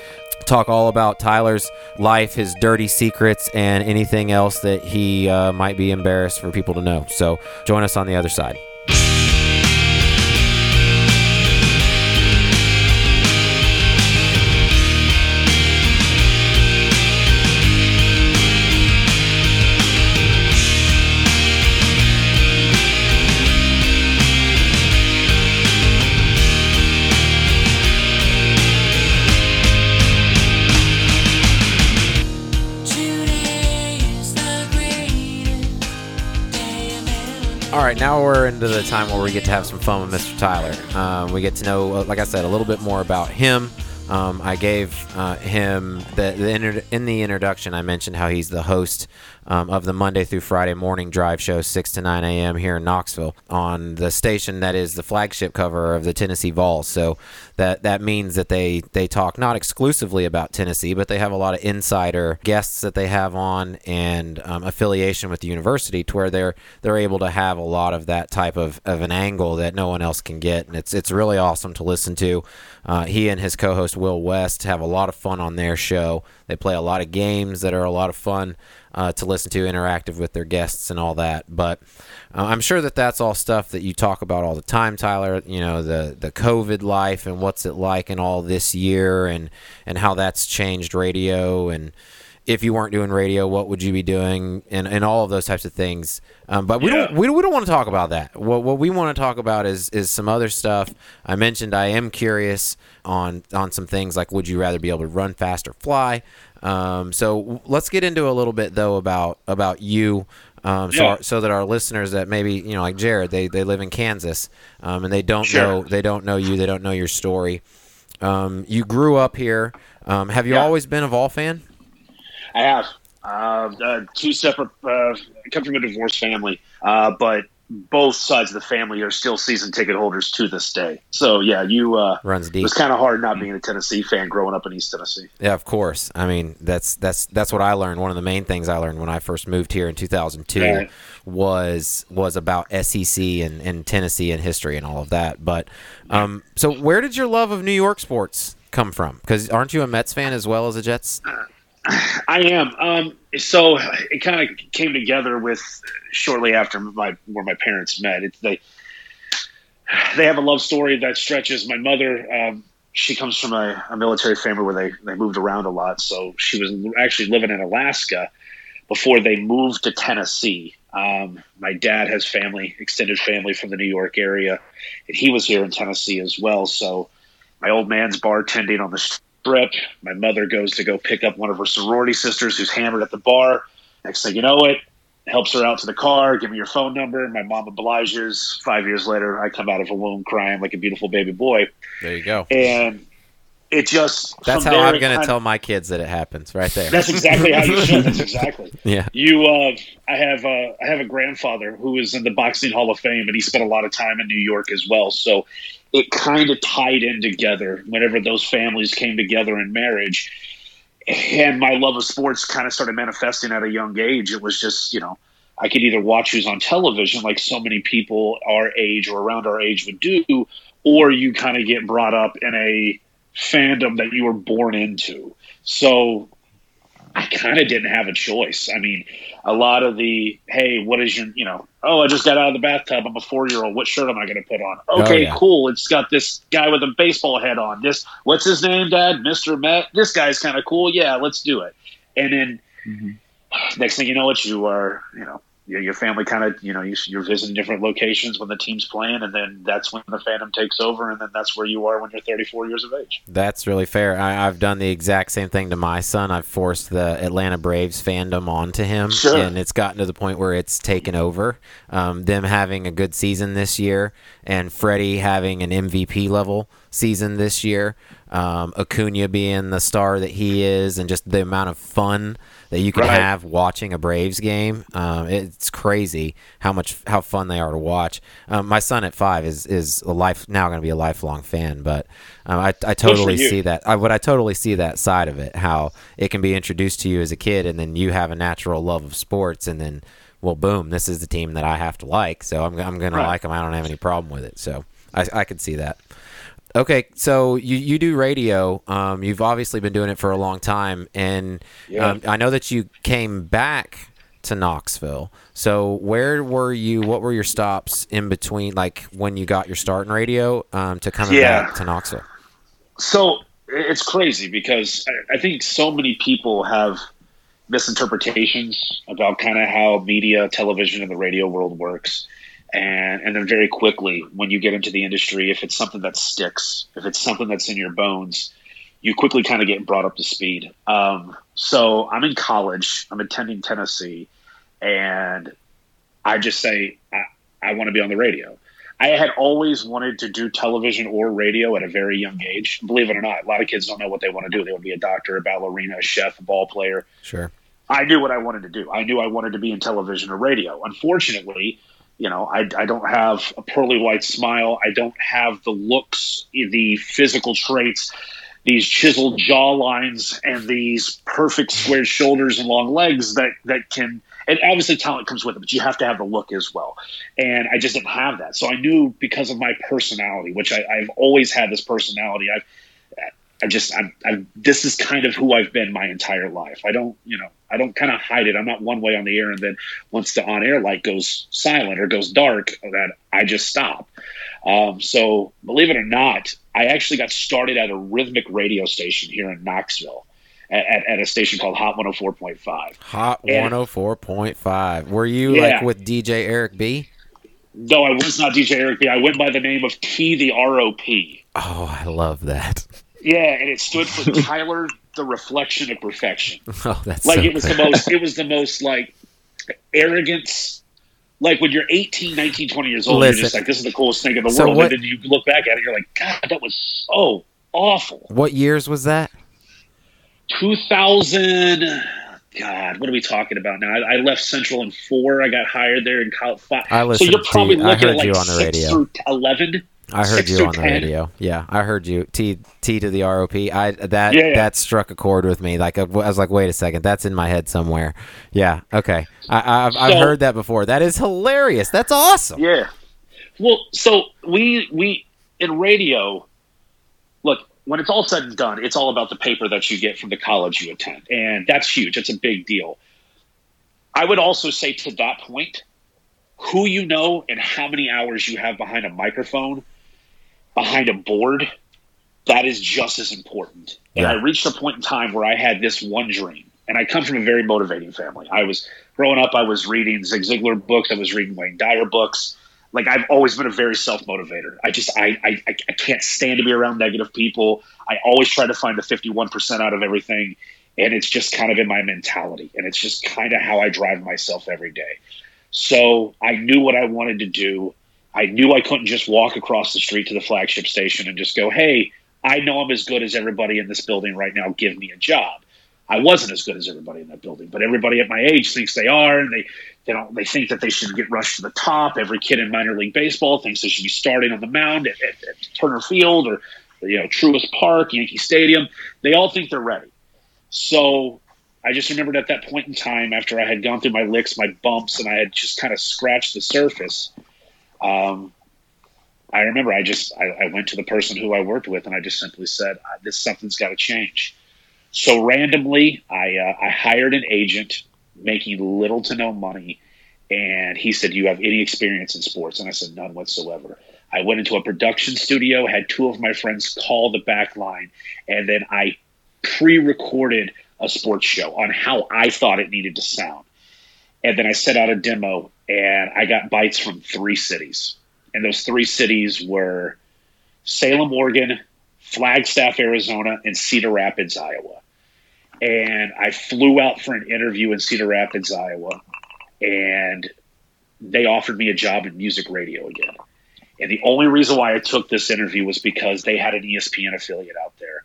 Talk all about Tyler's life, his dirty secrets, and anything else that he uh, might be embarrassed for people to know. So join us on the other side. Now we're into the time where we get to have some fun with Mr. Tyler. Um, we get to know, uh, like I said, a little bit more about him. Um, I gave uh, him the, the inter- in the introduction. I mentioned how he's the host um, of the Monday through Friday morning drive show, six to nine a.m. here in Knoxville, on the station that is the flagship cover of the Tennessee Vols. So that that means that they they talk not exclusively about Tennessee, but they have a lot of insider guests that they have on and um, affiliation with the university, to where they're they're able to have a lot of that type of, of an angle that no one else can get, and it's it's really awesome to listen to. Uh, he and his co-host Will West have a lot of fun on their show. They play a lot of games that are a lot of fun uh, to listen to, interactive with their guests and all that. But uh, I'm sure that that's all stuff that you talk about all the time, Tyler. You know the the COVID life and what's it like in all this year, and and how that's changed radio and if you weren't doing radio, what would you be doing, and, and all of those types of things. Um, but we don't we, we don't want to talk about that. What what we want to talk about is is some other stuff. I mentioned I am curious on on some things like would you rather be able to run fast or fly. Um, so let's get into a little bit though about about you. Um, so, Yeah. our, so that our listeners that maybe you know like Jared they, they live in Kansas um, and they don't Sure. know they don't know you they don't know your story. Um, you grew up here. Um, have you Yeah. always been a Vol fan? I have uh, uh, two separate. Uh, I come from a divorced family, uh, but both sides of the family are still season ticket holders to this day. So yeah, you uh, Runs it deep. was kind of hard not being a Tennessee fan growing up in East Tennessee. Yeah, of course. I mean, that's that's that's what I learned. One of the main things I learned when I first moved here in 2002 Right. was was about SEC and, and Tennessee and history and all of that. But um, so where did your love of New York sports come from? Because aren't you a Mets fan as well as a Jets? I am. Um, so it kind of came together with shortly after my where my parents met. It's they they have a love story that stretches. My mother, um, she comes from a, a military family where they they moved around a lot. So she was actually living in Alaska before they moved to Tennessee. Um, my dad has family, extended family from the New York area, and he was here in Tennessee as well. So my old man's bartending on the strip. My mother goes to go pick up one of her sorority sisters who's hammered at the bar. Next thing you know it, helps her out to the car, give me your phone number. My mom obliges. Five years later, I come out of a womb crying like a beautiful baby boy. There you go. And it just That's how I'm going to tell my kids that it happens right there. That's exactly how you should. That's exactly. Yeah. You, uh, I have, uh, I have a grandfather who is in the boxing Hall of Fame, and he spent a lot of time in New York as well. So it kind of tied in together whenever those families came together in marriage. And my love of sports kind of started manifesting at a young age. It was just, you know, I could either watch who's on television, like so many people our age or around our age would do, or you kind of get brought up in a fandom that you were born into. So I kind of didn't have a choice. I mean, a lot of the, hey, what is your, you know, oh, I just got out of the bathtub. I'm a four year old. What shirt am I going to put on? Oh, Okay, yeah. cool. It's got this guy with a baseball head on. This, what's his name, Dad? Mr. Met. This guy's kind of cool. Yeah, let's do it. And then mm-hmm. next thing you know, it you are, you know, your, your family kind of, you know, you, you're visiting different locations when the team's playing, and then that's when the fandom takes over, and then that's where you are when you're 34 years of age. That's really fair. I, I've done the exact same thing to my son. I've forced the Atlanta Braves fandom onto him, Sure. and it's gotten to the point where it's taken over. Um, them having a good season this year, and Freddie having an MVP level season this year. Um, Acuna being the star that he is, and just the amount of fun that you can Right. have watching a Braves game. Um, it's crazy how much how fun they are to watch. Um, my son at five is is a life now going to be a lifelong fan, but um, I, I totally see that. I would I totally see that side of it. How it can be introduced to you as a kid, and then you have a natural love of sports, and then well, boom, this is the team that I have to like. So I'm I'm going Right. to like them. I don't have any problem with it. So I I could see that. Okay, so you, you do radio. Um, you've obviously been doing it for a long time, and Yeah. um, I know that you came back to Knoxville. So where were you? What were your stops in between, like when you got your start in radio um, to coming Yeah. back to Knoxville? So it's crazy because I, I think so many people have misinterpretations about kind of how media, television, and the radio world works. And, and then very quickly, when you get into the industry, if it's something that sticks, if it's something that's in your bones, you quickly kind of get brought up to speed. Um, so I'm in college, I'm attending Tennessee, and I just say, I, I want to be on the radio. I had always wanted to do television or radio at a very young age. Believe it or not, a lot of kids don't know what they want to do. They want to be a doctor, a ballerina, a chef, a ball player. Sure. I knew what I wanted to do. I knew I wanted to be in television or radio. Unfortunately, you know, I, I don't have a pearly white smile. I don't have the looks, the physical traits, these chiseled jaw lines, and these perfect square shoulders and long legs that that can. And obviously, talent comes with it, but you have to have the look as well. And I just didn't have that. So I knew because of my personality, which I, I've always had this personality. I've I just I'm, I'm this is kind of who I've been my entire life. I don't you know I don't kind of hide it. I'm not one way on the air and then once the on air light goes silent or goes dark, that I just stop. Um, so believe it or not, I actually got started at a rhythmic radio station here in Knoxville. At, at, a station called Hot 104.5. Hot And- 104.5. Were you Yeah. like with DJ Eric B? No, I was not DJ Eric B. I went by the name of T the ROP. Oh, I love that. Yeah, and it stood for Tyler, the Reflection of Perfection. Oh, that's like so it was the most it was the most like arrogance like when you're 18 19 20 years old Listen. you're just like this is the coolest thing in the So world what- and then you look back at it you're like god that was so awful What years was that? 2000 god what are we talking about now i, I left central in four i got hired there in college five I so you're to probably. I looking at like you on the six radio. through 11 I heard you on the 10. radio. Yeah, I heard you. T T to the ROP. I that Yeah, yeah. that struck a chord with me. Like I was like, wait a second, that's in my head somewhere. Yeah. Okay. I, I've I've heard that before. That is hilarious. That's awesome. Yeah. Well, so we we in radio, look, when it's all said and done, it's all about the paper that you get from the college you attend. And that's huge. It's a big deal. I would also say to that point, who you know and how many hours you have behind a microphone, behind a board, that is just as important. And I reached a point in time where I had this one dream. And I come from a very motivating family. I was growing up, I was reading Zig Ziglar books, I was reading Wayne Dyer books. Like I've always been a very self motivator. I just I, I I can't stand to be around negative people. I always try to find the fifty one percent out of everything, and it's just kind of in my mentality, and it's just kind of how I drive myself every day. So I knew what I wanted to do. I knew I couldn't just walk across the street to the flagship station and just go, "Hey, I know I'm as good as everybody in this building right now. Give me a job." I wasn't as good as everybody in that building, but everybody at my age thinks they are, and they they don't they think that they should get rushed to the top. Every kid in minor league baseball thinks they should be starting on the mound at, at, at Turner Field or you know Truist Park, Yankee Stadium. They all think they're ready. So I just remembered at that point in time, after I had gone through my licks, my bumps, and I had just kind of scratched the surface. Um, I remember I just I, I went to the person who I worked with, and I just simply said, "This something's got to change." So randomly, I uh, I hired an agent making little to no money, and he said, "Do you have any experience in sports?" And I said, "None whatsoever." I went into a production studio, had two of my friends call the back line, and then I pre-recorded a sports show on how I thought it needed to sound. And then I set out a demo, and I got bites from three cities, and those three cities were Salem, Oregon, Flagstaff, Arizona, and Cedar Rapids, Iowa and I flew out for an interview in Cedar Rapids, Iowa, and they offered me a job in music radio again. And the only reason why I took this interview was because they had an ESPN affiliate out there.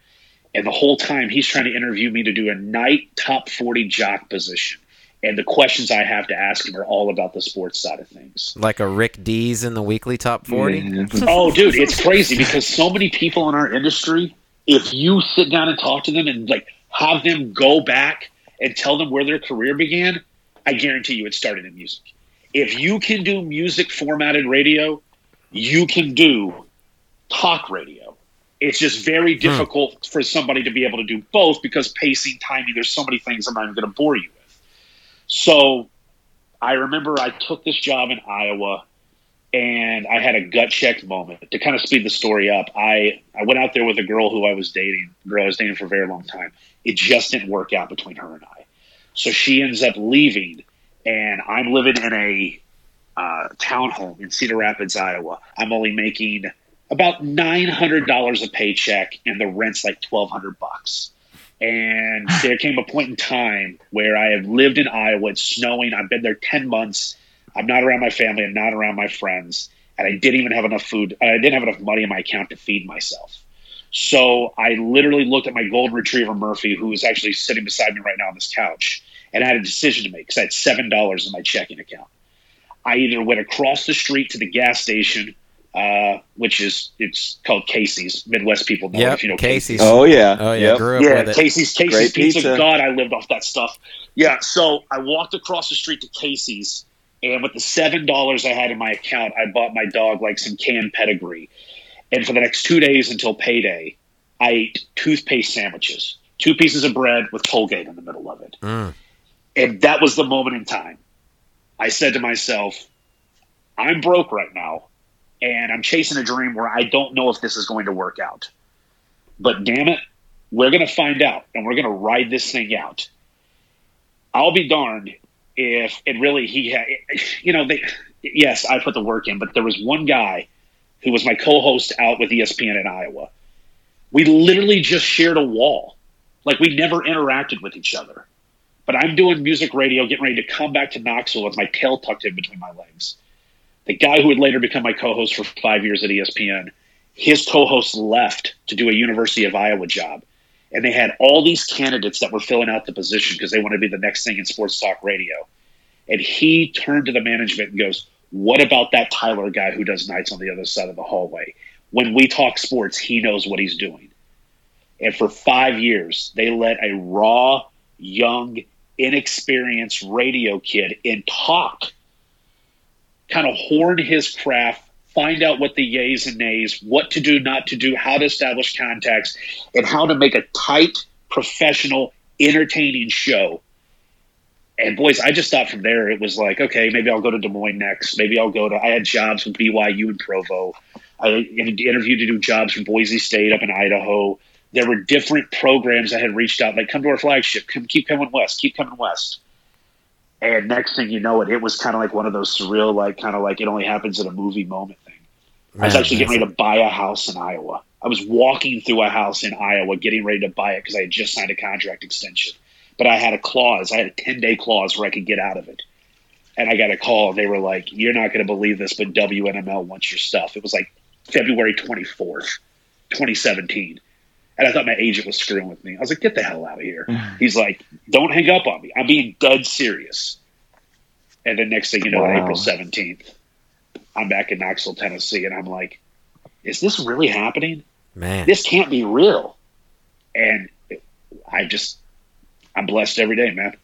And the whole time he's trying to interview me to do a night top 40 jock position. And the questions I have to ask him are all about the sports side of things. Like a Rick Dees in the weekly top 40? Mm-hmm. oh, dude, it's crazy because so many people in our industry, if you sit down and talk to them and like have them go back and tell them where their career began, I guarantee you it started in music. If you can do music formatted radio, you can do talk radio. It's just very difficult hmm. for somebody to be able to do both because pacing, timing, there's so many things I'm not even going to bore you with. So I remember I took this job in Iowa and I had a gut check moment to kind of speed the story up. I, I went out there with a girl who I was dating, girl I was dating for a very long time. It just didn't work out between her and I. So she ends up leaving, and I'm living in a uh, townhome in Cedar Rapids, Iowa. I'm only making about nine hundred dollars a paycheck, and the rent's like twelve hundred bucks. And there came a point in time where I have lived in Iowa. It's snowing. I've been there ten months. I'm not around my family. I'm not around my friends, and I didn't even have enough food. I didn't have enough money in my account to feed myself. So I literally looked at my golden retriever Murphy, who is actually sitting beside me right now on this couch, and I had a decision to make because I had seven dollars in my checking account. I either went across the street to the gas station, uh, which is it's called Casey's. Midwest people know yep, if you know Casey's. Casey's. Oh yeah, oh yeah, yep. yeah. Casey's, Casey's Great pizza. pizza. God, I lived off that stuff. Yeah, so I walked across the street to Casey's, and with the seven dollars I had in my account, I bought my dog like some canned pedigree. And for the next two days until payday, I ate toothpaste sandwiches, two pieces of bread with Colgate in the middle of it. Mm. And that was the moment in time. I said to myself, I'm broke right now, and I'm chasing a dream where I don't know if this is going to work out. But damn it, we're going to find out, and we're going to ride this thing out. I'll be darned if it really he had, you know, they, yes, I put the work in, but there was one guy who was my co-host out with ESPN in Iowa. We literally just shared a wall. Like we never interacted with each other. But I'm doing music radio, getting ready to come back to Knoxville with my tail tucked in between my legs. The guy who would later become my co-host for five years at ESPN, his co-host left to do a University of Iowa job. And they had all these candidates that were filling out the position because they want to be the next thing in sports talk radio. And he turned to the management and goes, What about that Tyler guy who does nights on the other side of the hallway? When we talk sports, he knows what he's doing. And for five years, they let a raw, young, inexperienced radio kid in talk kind of horn his craft find out what the yays and nays, what to do, not to do, how to establish contacts, and how to make a tight, professional, entertaining show. And boys, I just thought from there it was like, okay, maybe I'll go to Des Moines next. Maybe I'll go to. I had jobs with BYU and Provo. I interviewed to do jobs from Boise State up in Idaho. There were different programs that had reached out, like come to our flagship, come keep coming west, keep coming west. And next thing you know, it it was kind of like one of those surreal, like kind of like it only happens in a movie moment thing. I was actually getting ready to buy a house in Iowa. I was walking through a house in Iowa, getting ready to buy it because I had just signed a contract extension. But I had a clause, I had a 10 day clause where I could get out of it. And I got a call, and they were like, You're not going to believe this, but WNML wants your stuff. It was like February 24th, 2017. And I thought my agent was screwing with me. I was like, Get the hell out of here. He's like, Don't hang up on me. I'm being dead serious. And then next thing you know, Wow. April 17th, I'm back in Knoxville, Tennessee, and I'm like, Is this really happening? Man, this can't be real. And I just, I'm blessed every day, man.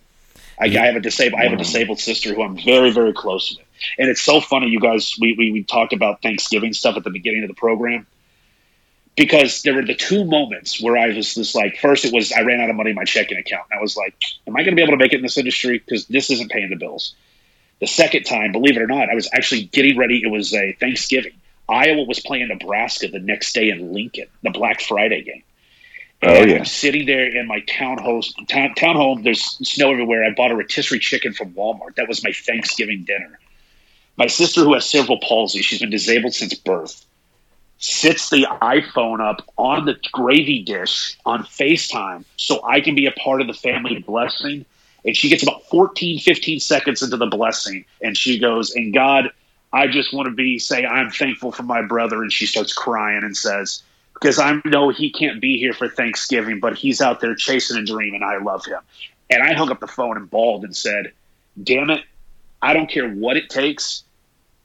I, I have a disabled, I have a disabled sister who I'm very, very close with. And it's so funny, you guys. We, we we talked about Thanksgiving stuff at the beginning of the program because there were the two moments where I was just like, first it was I ran out of money in my checking account, and I was like, am I going to be able to make it in this industry because this isn't paying the bills. The second time, believe it or not, I was actually getting ready. It was a Thanksgiving. Iowa was playing Nebraska the next day in Lincoln, the Black Friday game. Oh, And yeah. I'm sitting there in my townhouse, town, townhome. There's snow everywhere. I bought a rotisserie chicken from Walmart. That was my Thanksgiving dinner. My sister, who has cerebral palsy, she's been disabled since birth, sits the iPhone up on the gravy dish on FaceTime so I can be a part of the family blessing. And she gets about 14, 15 seconds into the blessing, and she goes, And God, I just want to be say I'm thankful for my brother. And she starts crying and says, Because I know he can't be here for Thanksgiving, but he's out there chasing a dream, and I love him. And I hung up the phone and bawled and said, Damn it, I don't care what it takes.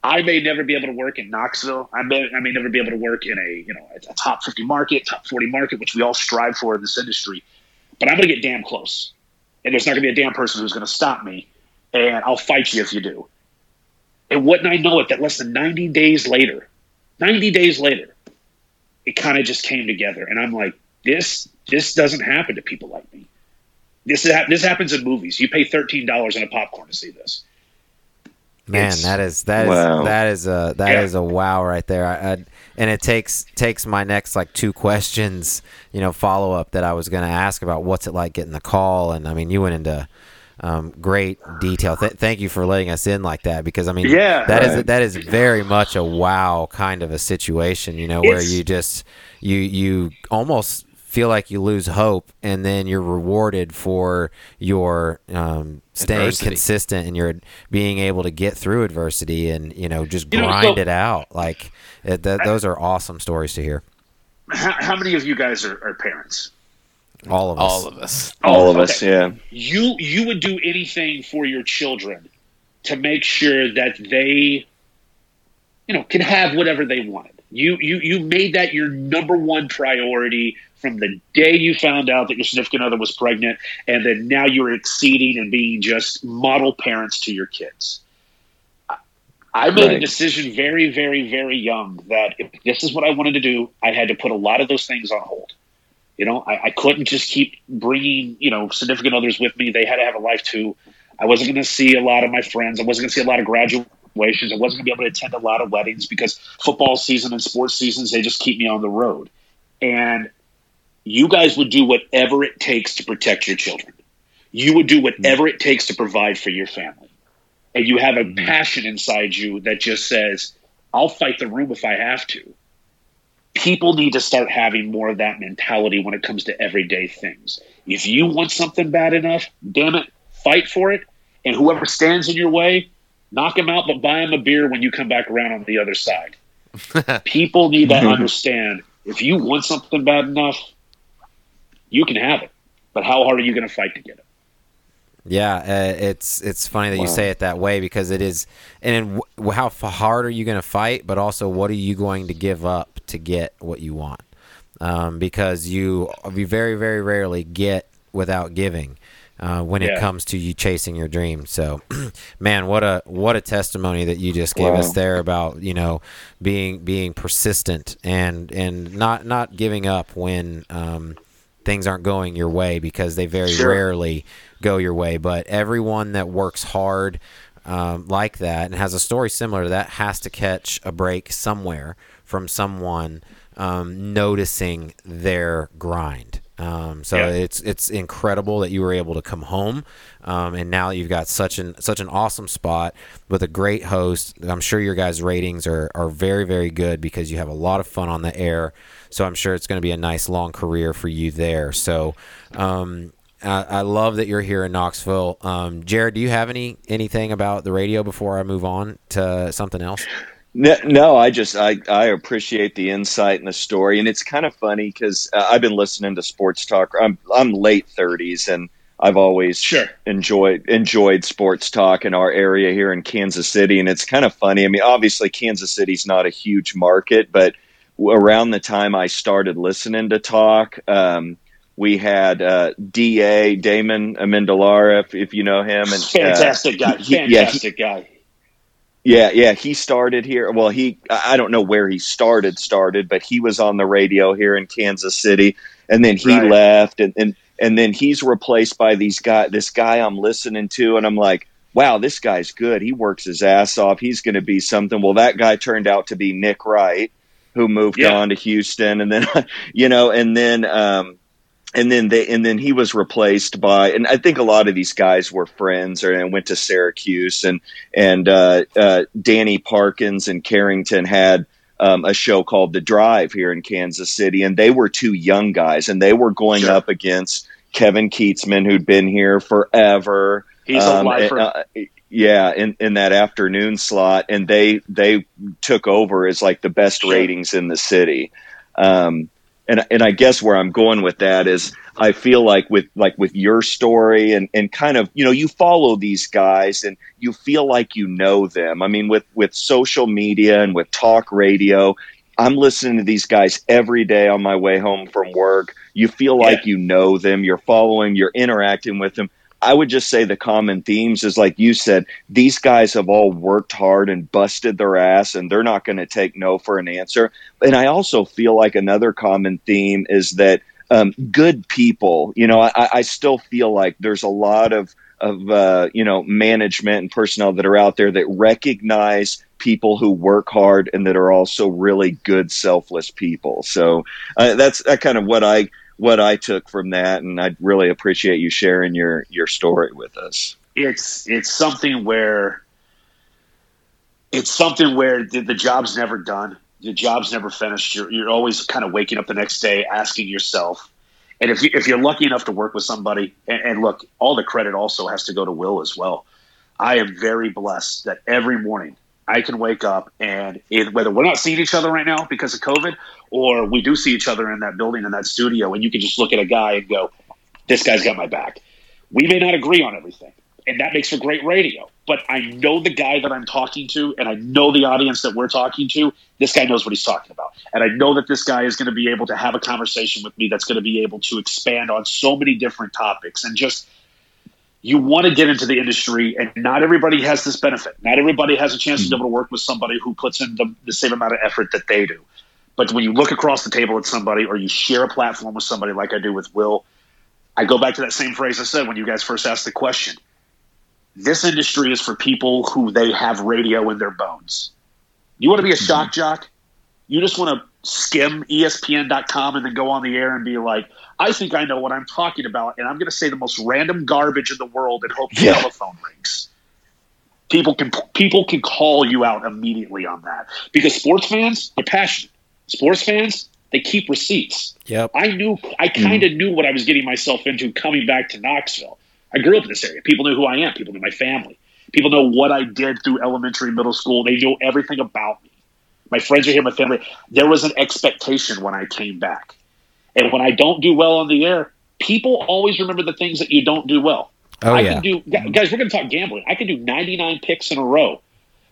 I may never be able to work in Knoxville. I may, I may never be able to work in a you know a top 50 market, top 40 market, which we all strive for in this industry. But I'm going to get damn close, and there's not going to be a damn person who's going to stop me. And I'll fight you if you do. And wouldn't I know it that less than 90 days later, 90 days later, it kind of just came together, and I'm like, this this doesn't happen to people like me. This is, this happens in movies. You pay thirteen dollars on a popcorn to see this. Man, It's- that is that is Wow. that is a that is Yeah. a wow right there. I, I, and it takes takes my next like two questions, you know, follow up that I was going to ask about what's it like getting the call, and I mean, you went into um, great detail. Th- thank you for letting us in like that because I mean, Yeah. that is Right. that is very much a wow kind of a situation, you know, where It's- you just you you almost feel like you lose hope and then you're rewarded for your um, staying Adversity. consistent and you're being able to get through adversity and you know just You know, grind so- it out like it, th- those are awesome stories to hear How, how many of you guys are, are parents? all of us All of us. All of Oh, us, yeah. You you would do anything for your children to make sure that they, you know, can have whatever they wanted. You you you made that your number one priority from the day you found out that your significant other was pregnant, and then now you're exceeding and being just model parents to your kids. I- made a decision very, very, very young that if this is what I wanted to do, I had to put a lot of those things on hold. You know, I, I couldn't just keep bringing, you know, significant others with me. They had to have a life too. I wasn't going to see a lot of my friends. I wasn't going to see a lot of graduations. I wasn't going to be able to attend a lot of weddings because football season and sports seasons, they just keep me on the road. And you guys would do whatever it takes to protect your children. You would do whatever it takes to provide for your family. And you have a mm-hmm. passion inside you that just says, I'll fight the room if I have to people need to start having more of that mentality when it comes to everyday things. If you want something bad enough, damn it, fight for it. And whoever stands in your way, knock them out, but buy them a beer when you come back around on the other side. people need to mm-hmm. understand if you want something bad enough, you can have it. But how hard are you going to fight to get it? Yeah, uh, it's it's funny that you say it that way because it is, and w- how f- hard are you going to fight? But also, what are you going to give up to get what you want? Um, because you you very very rarely get without giving. uh, when it comes to you chasing your dream. So, man, what a what a testimony that you just gave us there about you know being being persistent and and not not giving up when um, things aren't going your way because they very Sure. rarely go your way. But everyone that works hard um, like that and has a story similar to that has to catch a break somewhere from someone um, noticing their grind. Um, so Yeah. it's it's incredible that you were able to come home, um, and now you've got such an such an awesome spot with a great host. I'm sure your guys' ratings are are very very good because you have a lot of fun on the air. So I'm sure it's going to be a nice long career for you there. So um, I, I love that you're here in Knoxville. Um, Jared, do you have any anything about the radio before I move on to something else? No, no, I just I, I appreciate the insight and the story, and it's kind of funny because uh, I've been listening to sports talk. I'm I'm late thirties, and I've always Sure. enjoyed enjoyed sports talk in our area here in Kansas City, and it's kind of funny. I mean, obviously Kansas City's not a huge market, but w- around the time I started listening to talk, um, we had uh, Da Damon Amendolara, if, if you know him, and uh, Fantastic guy. he- yeah, he- guy. yeah, yeah, he started here. Well, he I I don't know where he started started, but he was on the radio here in Kansas City and then he Right. left and and and then he's replaced by these guy this guy I'm listening to and I'm like, "Wow, this guy's good. He works his ass off. He's going to be something." Well, that guy turned out to be Nick Wright, who moved Yeah. on to Houston and then you know, and then um and then they and then he was replaced by and I think a lot of these guys were friends or and went to Syracuse and and uh, uh, Danny Parkins and Carrington had um, a show called The Drive here in Kansas City and they were two young guys and they were going Sure. up against Kevin Kietzman who'd been here forever. He's a Um, lifer. uh, yeah, in, in that afternoon slot, and they they took over as like the best ratings in the city. Um, and and I guess where I'm going with that is I feel like with like with your story and and kind of you know you follow these guys and you feel like you know them. I mean with with social media and with talk radio, I'm listening to these guys every day on my way home from work. You feel like you know them, you're following, you're interacting with them. I would just say the common themes is like you said, these guys have all worked hard and busted their ass and they're not going to take no for an answer. And I also feel like another common theme is that um, good people, you know, I, I still feel like there's a lot of, of uh, you know, management and personnel that are out there that recognize people who work hard and that are also really good, selfless people. So uh, that's that kind of what I what I took from that, and I'd really appreciate you sharing your your story with us. it's it's something where it's something where the, the job's never done. The job's never finished. You're, you're always kind of waking up the next day asking yourself. And if, you, if you're lucky enough to work with somebody and, and look all the credit also has to go to will as well. I am very blessed that every morning i can wake up and it, whether we're not seeing each other right now because of covid or we do see each other in that building in that studio and you can just look at a guy and go this guy's got my back we may not agree on everything and that makes for great radio. But I know the guy that I'm talking to, and I know the audience that we're talking to. This guy knows what he's talking about, and I know that this guy is going to be able to have a conversation with me that's going to be able to expand on so many different topics. And just you want to get into the industry, and not everybody has this benefit. Not everybody has a chance to be hmm. able to work with somebody who puts in the, the same amount of effort that they do. But when you look across the table at somebody, or you share a platform with somebody like I do with Will, I go back to that same phrase I said when you guys first asked the question this industry is for people who they have radio in their bones. You want to be a hmm. shock jock? You just want to skim ESPN.com and then go on the air and be like, I think I know what I'm talking about, and I'm going to say the most random garbage in the world and hope the Yeah. telephone rings. People can people can call you out immediately on that because sports fans are passionate. Sports fans they keep receipts. Yep. I knew I mm-hmm. kind of knew what I was getting myself into coming back to Knoxville. I grew up in this area. People knew who I am. People knew my family. People know what I did through elementary, middle school. They know everything about me. My friends are here, my family. There was an expectation when I came back. And when I don't do well on the air, people always remember the things that you don't do well. Oh, I yeah. can do guys, we're gonna talk gambling. I can do ninety nine picks in a row.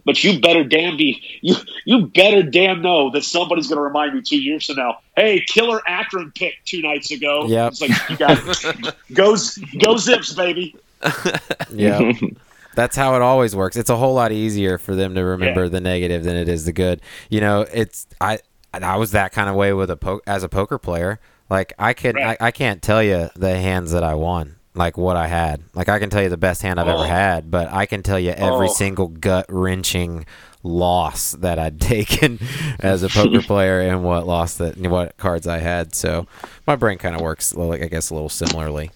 but you better damn be you you better damn know that somebody's going to remind me two years from now. Hey, killer Akron pick two nights ago. Yeah. It's like you got it. go go zips, baby. Yeah. That's how it always works. It's a whole lot easier for them to remember Yeah. the negative than it is the good. You know, it's I I was that kind of way with a po- as a poker player. Like I can Right. I, I can't tell you the hands that I won, like what I had. Like I can tell you the best hand I've Oh. ever had, but I can tell you every Oh. single gut wrenching loss that I'd taken as a poker player and what loss that what cards I had. So my brain kind of works like I guess a little similarly.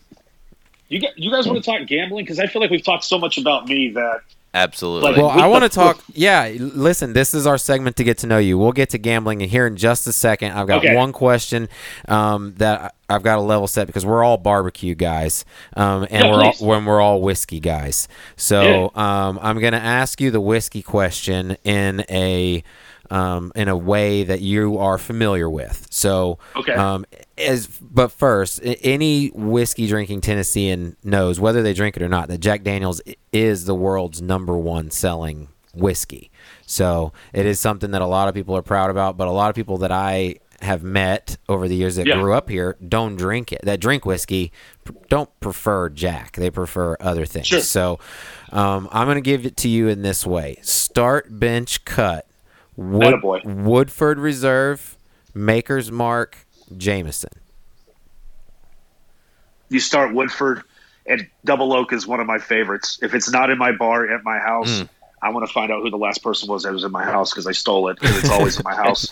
You get, you guys want to talk gambling because I feel like we've talked so much about me that Absolutely. Like, Well, with I want to talk. Yeah, listen, this is our segment to get to know you. We'll get to gambling here in just a second. I've got Okay. one question um, that I- I've got a level set because we're all barbecue guys, um, and Yeah, we're all, when we're all whiskey guys. So um, I'm going to ask you the whiskey question in a um, in a way that you are familiar with. So Okay. um, as but first, any whiskey drinking Tennessean knows whether they drink it or not that Jack Daniel's is the world's number one selling whiskey. So it is something that a lot of people are proud about, but a lot of people that I have met over the years that Yeah. grew up here don't drink it. That drink whiskey don't prefer Jack. They prefer other things. Sure. So um, I'm going to give it to you in this way: start, bench, cut. Wood. Woodford Reserve, Maker's Mark, Jameson. you start Woodford and Double Oak is one of my favorites. If it's not in my bar at my house, hmm. I want to find out who the last person was that was in my house because I stole it it's always in my house.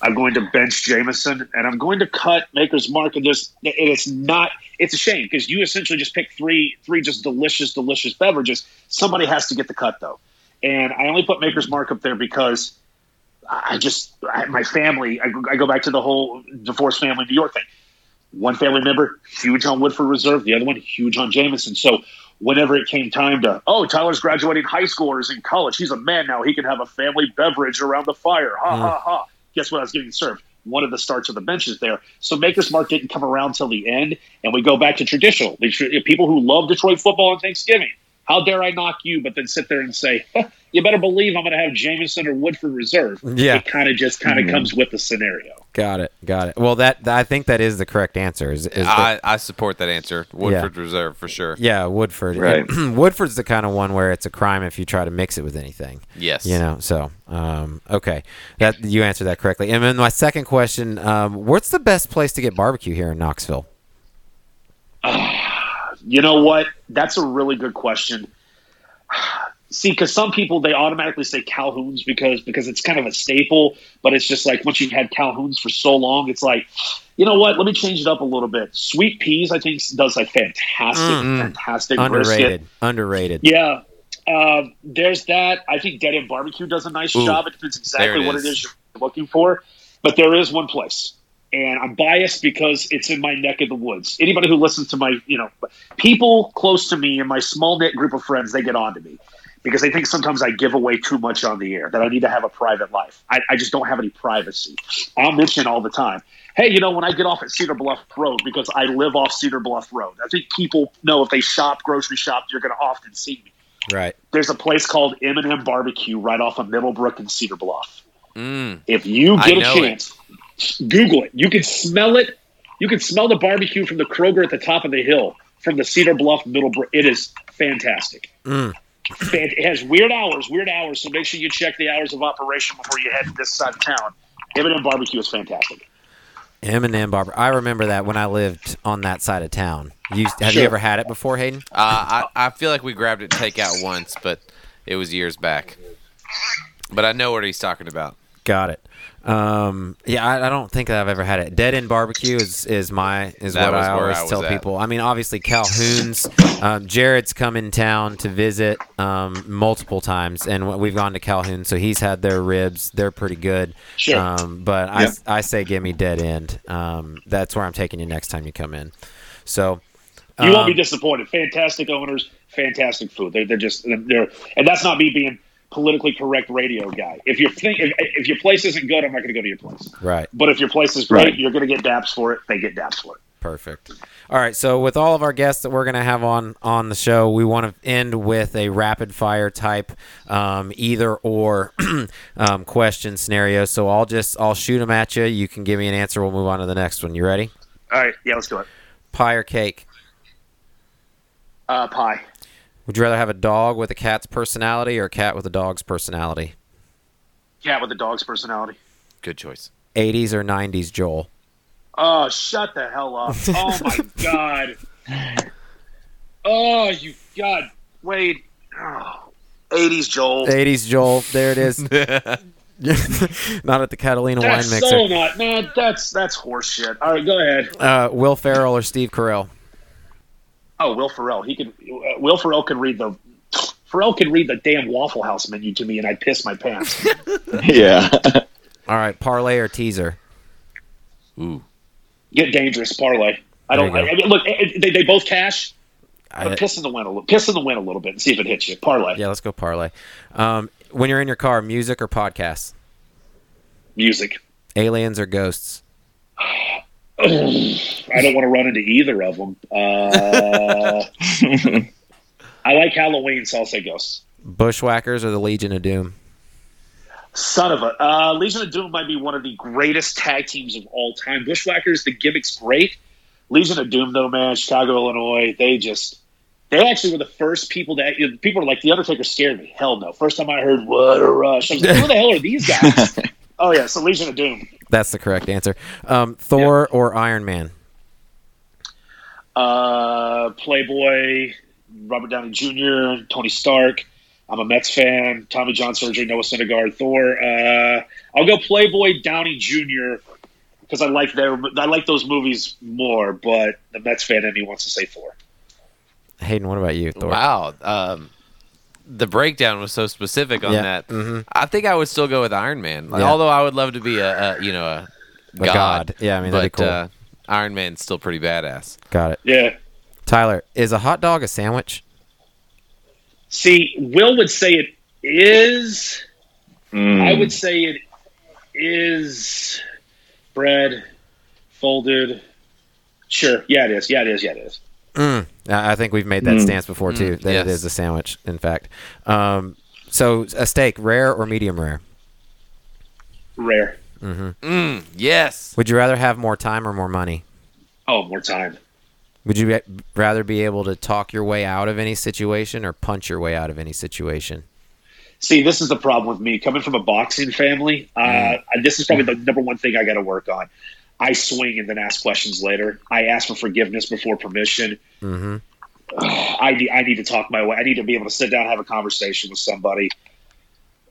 I'm going to bench Jameson and I'm going to cut Maker's Mark and there's it's not it's a shame because you essentially just picked three three just delicious delicious beverages. Somebody has to get the cut though, and I only put Maker's Mark up there because I just I, my family. I, go- I go back to the whole divorced family New York thing. One family member huge on Woodford Reserve, the other one huge on Jameson. So whenever it came time to, oh, Tyler's graduating high school or is in college, he's a man now. He can have a family beverage around the fire. Ha mm. ha ha! Guess what? I was getting served. One of the starts of the benches there. So Maker's Mark didn't come around till the end, and we go back to traditional. People who love Detroit football on Thanksgiving. How dare I knock you, but then sit there and say, you better believe I'm going to have Jameson or Woodford Reserve. Yeah. It kind of just kind of comes with the scenario. Got it. Got it. Well, that I think that is the correct answer. Is, is the- I, I support that answer. Woodford Reserve for sure. yeah, Woodford. Right. Woodford's the kind of one where it's a crime if you try to mix it with anything. Yes. You know. So, um, okay, that you answered that correctly. And then my second question: um, What's the best place to get barbecue here in Knoxville? You know what? That's a really good question. See, because some people they automatically say Calhoun's because because it's kind of a staple, but it's just like once you've had Calhoun's for so long, it's like, you know what? Let me change it up a little bit. Sweet P's, I think, does like fantastic, fantastic Underrated. brisket. Underrated. Yeah. Um, there's that. I think Dead End Barbecue does a nice Ooh, job. It depends exactly it what is. it is you're looking for. But there is one place. And I'm biased because it's in my neck of the woods. Anybody who listens to my, you know, people close to me and my small knit group of friends, they get on to me because they think sometimes I give away too much on the air, that I need to have a private life. I, I just don't have any privacy. I'll mention all the time, hey, you know, when I get off at Cedar Bluff Road, because I live off Cedar Bluff Road, I think people know if they shop, grocery shop, you're going to often see me Right. there's a place called M&M Barbecue right off of Middlebrook and Cedar Bluff. Mm. If you get a chance, Google it. You can smell it. You can smell the barbecue from the Kroger at the top of the hill from the Cedar Bluff Middlebrook. It is fantastic. Mm. Fan- It has weird hours, weird hours. So make sure you check the hours of operation before you head to this side of town. M&M Barbecue is fantastic. M&M Barber. I remember that when I lived on that side of town. You have you ever had it before, Hayden? Uh, I, I feel like we grabbed it takeout once, but it was years back. But I know what he's talking about. Got it. Um, yeah, I, I don't think that I've ever had it. Dead End Barbecue is, is my is That what I always I tell at. people. I mean, obviously Calhoun's. Um, Jared's come in town to visit um, multiple times, and we've gone to Calhoun, so he's had their ribs. They're pretty good. Sure. Um, but I, Yep. I say give me Dead End. Um, that's where I'm taking you next time you come in. So You won't be um, disappointed. Fantastic owners, fantastic food. They're, they're just they're, and that's not me being politically correct radio guy. If your thing, if, if your place isn't good, I'm not going to go to your place. right. But if your place is great, Right. you're going to get daps for it. They get daps for it. Perfect. All right. So with all of our guests that we're going to have on on the show, we want to end with a rapid fire type um, either or um, question scenario. So I'll just I'll shoot them at you. You can give me an answer. We'll move on to the next one. You ready? All right, yeah, let's do it. Pie or cake? Uh, pie. Would you rather have a dog with a cat's personality or a cat with a dog's personality? Cat with a dog's personality. Good choice. 80s or 90s, Joel? Oh, shut the hell up! Oh my god! Oh, you god, Wade. Oh, 80s Joel. 80s, Joel. There it is. not at the Catalina That's wine mixer. so not. No, that's that's horse shit. All right, go ahead. Uh, Will Ferrell or Steve Carell? Oh, Will Ferrell. He can. Uh, Will Ferrell can read the. Ferrell can read the damn Waffle House menu to me, and I'd piss my pants. yeah. All right, parlay or teaser? Ooh. Get dangerous parlay. I don't. I, I mean, look, they, they both cash. I- piss in the wind a little. Piss in the wind a little bit and see if it hits you. Parlay. Yeah, let's go parlay. Um, when you're in your car, music or podcasts? Music. Aliens or ghosts? I don't want to run into either of them. Uh, I like Halloween, so I'll say ghosts. Bushwhackers or the Legion of Doom? Son of a uh, Legion of Doom might be one of the greatest tag teams of all time. Bushwhackers, the gimmick's great. Legion of Doom, though, man, Chicago, Illinois, they just they actually were the first people that you know, people are like the Undertaker scared me. Hell no! First time I heard what a rush, I was like, who the hell are these guys? oh yeah, so Legion of Doom. That's the correct answer. Um, Thor or Iron Man? Uh, Playboy, Robert Downey Jr., Tony Stark. I'm a Mets fan. Tommy John surgery, Noah Syndergaard, Thor. Uh, I'll go Playboy, Downey Jr. because I like their I like those movies more. But the Mets fan in me wants to say Thor. Hayden, what about you? Thor? Wow. Um, the breakdown was so specific on Yeah, that. mhm. I think I would still go with Iron Man. Like, Yeah. Although I would love to be a, a you know a A god. Yeah, I mean, but that'd be cool. uh, Iron Man's still pretty badass. Got it. Yeah. Tyler, is a hot dog a sandwich? See, Will would say it is. Mm. I would say it is bread folded. Sure. Yeah, it is. Yeah, it is. Yeah, it is. Mm. I I think we've made that Mm. stance before too. Mm, that yes. is a sandwich. In fact, um, so a steak, rare or medium rare? Rare. Mm-hmm. Mm, yes. Would you rather have more time or more money? Oh, more time. Would you be- rather be able to talk your way out of any situation or punch your way out of any situation? See, this is the problem with me coming from a boxing family. Uh, this is probably the number one thing I got to work on. I swing and then ask questions later. I ask for forgiveness before permission. Mm-hmm. I need, I need to talk my way. I need to be able to sit down and have a conversation with somebody.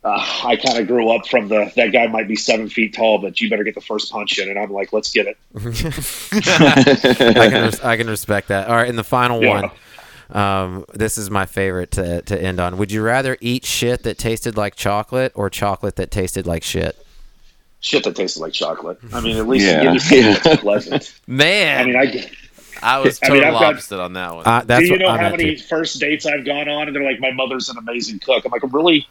Uh, I kind of grew up from the that guy might be seven feet tall, but you better get the first punch in, and I'm like, let's get it. I can res- I can respect that. All right, and the final Yeah. one. Um, this is my favorite to, to end on. Would you rather eat shit that tasted like chocolate or chocolate that tasted like shit? Shit that tasted like chocolate. I mean, at least Yeah. give me Yeah. that's pleasant. Man, I mean, I. I was I mean, total got- on that one. Uh, that's do you what know I'm how many too. first dates I've gone on, and they're like, "My mother's an amazing cook." I'm like, "I'm really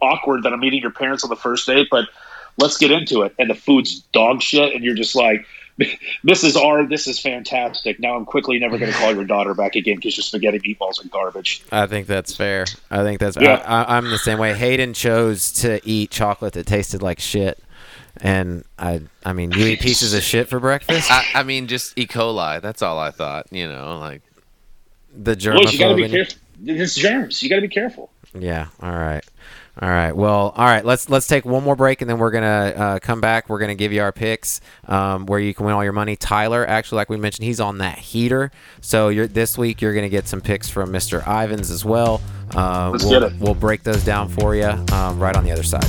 awkward that I'm meeting your parents on the first date, but let's get into it." And the food's dog shit, and you're just like, "Mrs. R, this is fantastic." Now I'm quickly never going to call your daughter back again because your spaghetti meatballs are garbage. I think that's fair. I think that's. Yeah. I, I, I'm the same way. Hayden chose to eat chocolate that tasted like shit, and I. I mean, you eat pieces of shit for breakfast. I, I mean, just E. coli. That's all I thought. You know, like the Boys, you got to be you. careful. It's germs. You got to be careful. Yeah. All right. All right. Well. All right. Let's let's take one more break and then we're gonna uh, come back. We're gonna give you our picks, um, where you can win all your money. Tyler, actually, like we mentioned, he's on that heater. So you're this week you're gonna get some picks from Mr. Ivens as well. Uh, Let's we'll, get it. We'll break those down for you um, right on the other side.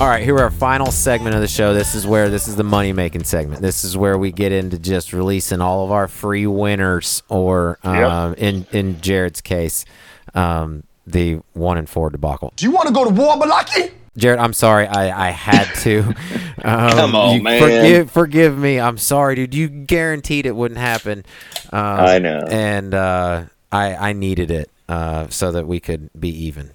All right, here are our final segment of the show. This is where this is the money making segment. This is where we get into just releasing all of our free winners, or um, in in Jared's case, um, the one and four debacle. Do you want to go to war, Balaki? Jared, I'm sorry, I, I had to. Um, Come on, you man. Forgive, forgive me. I'm sorry, dude. You guaranteed it wouldn't happen. Um, I know. and uh, I I needed it uh, so that we could be even.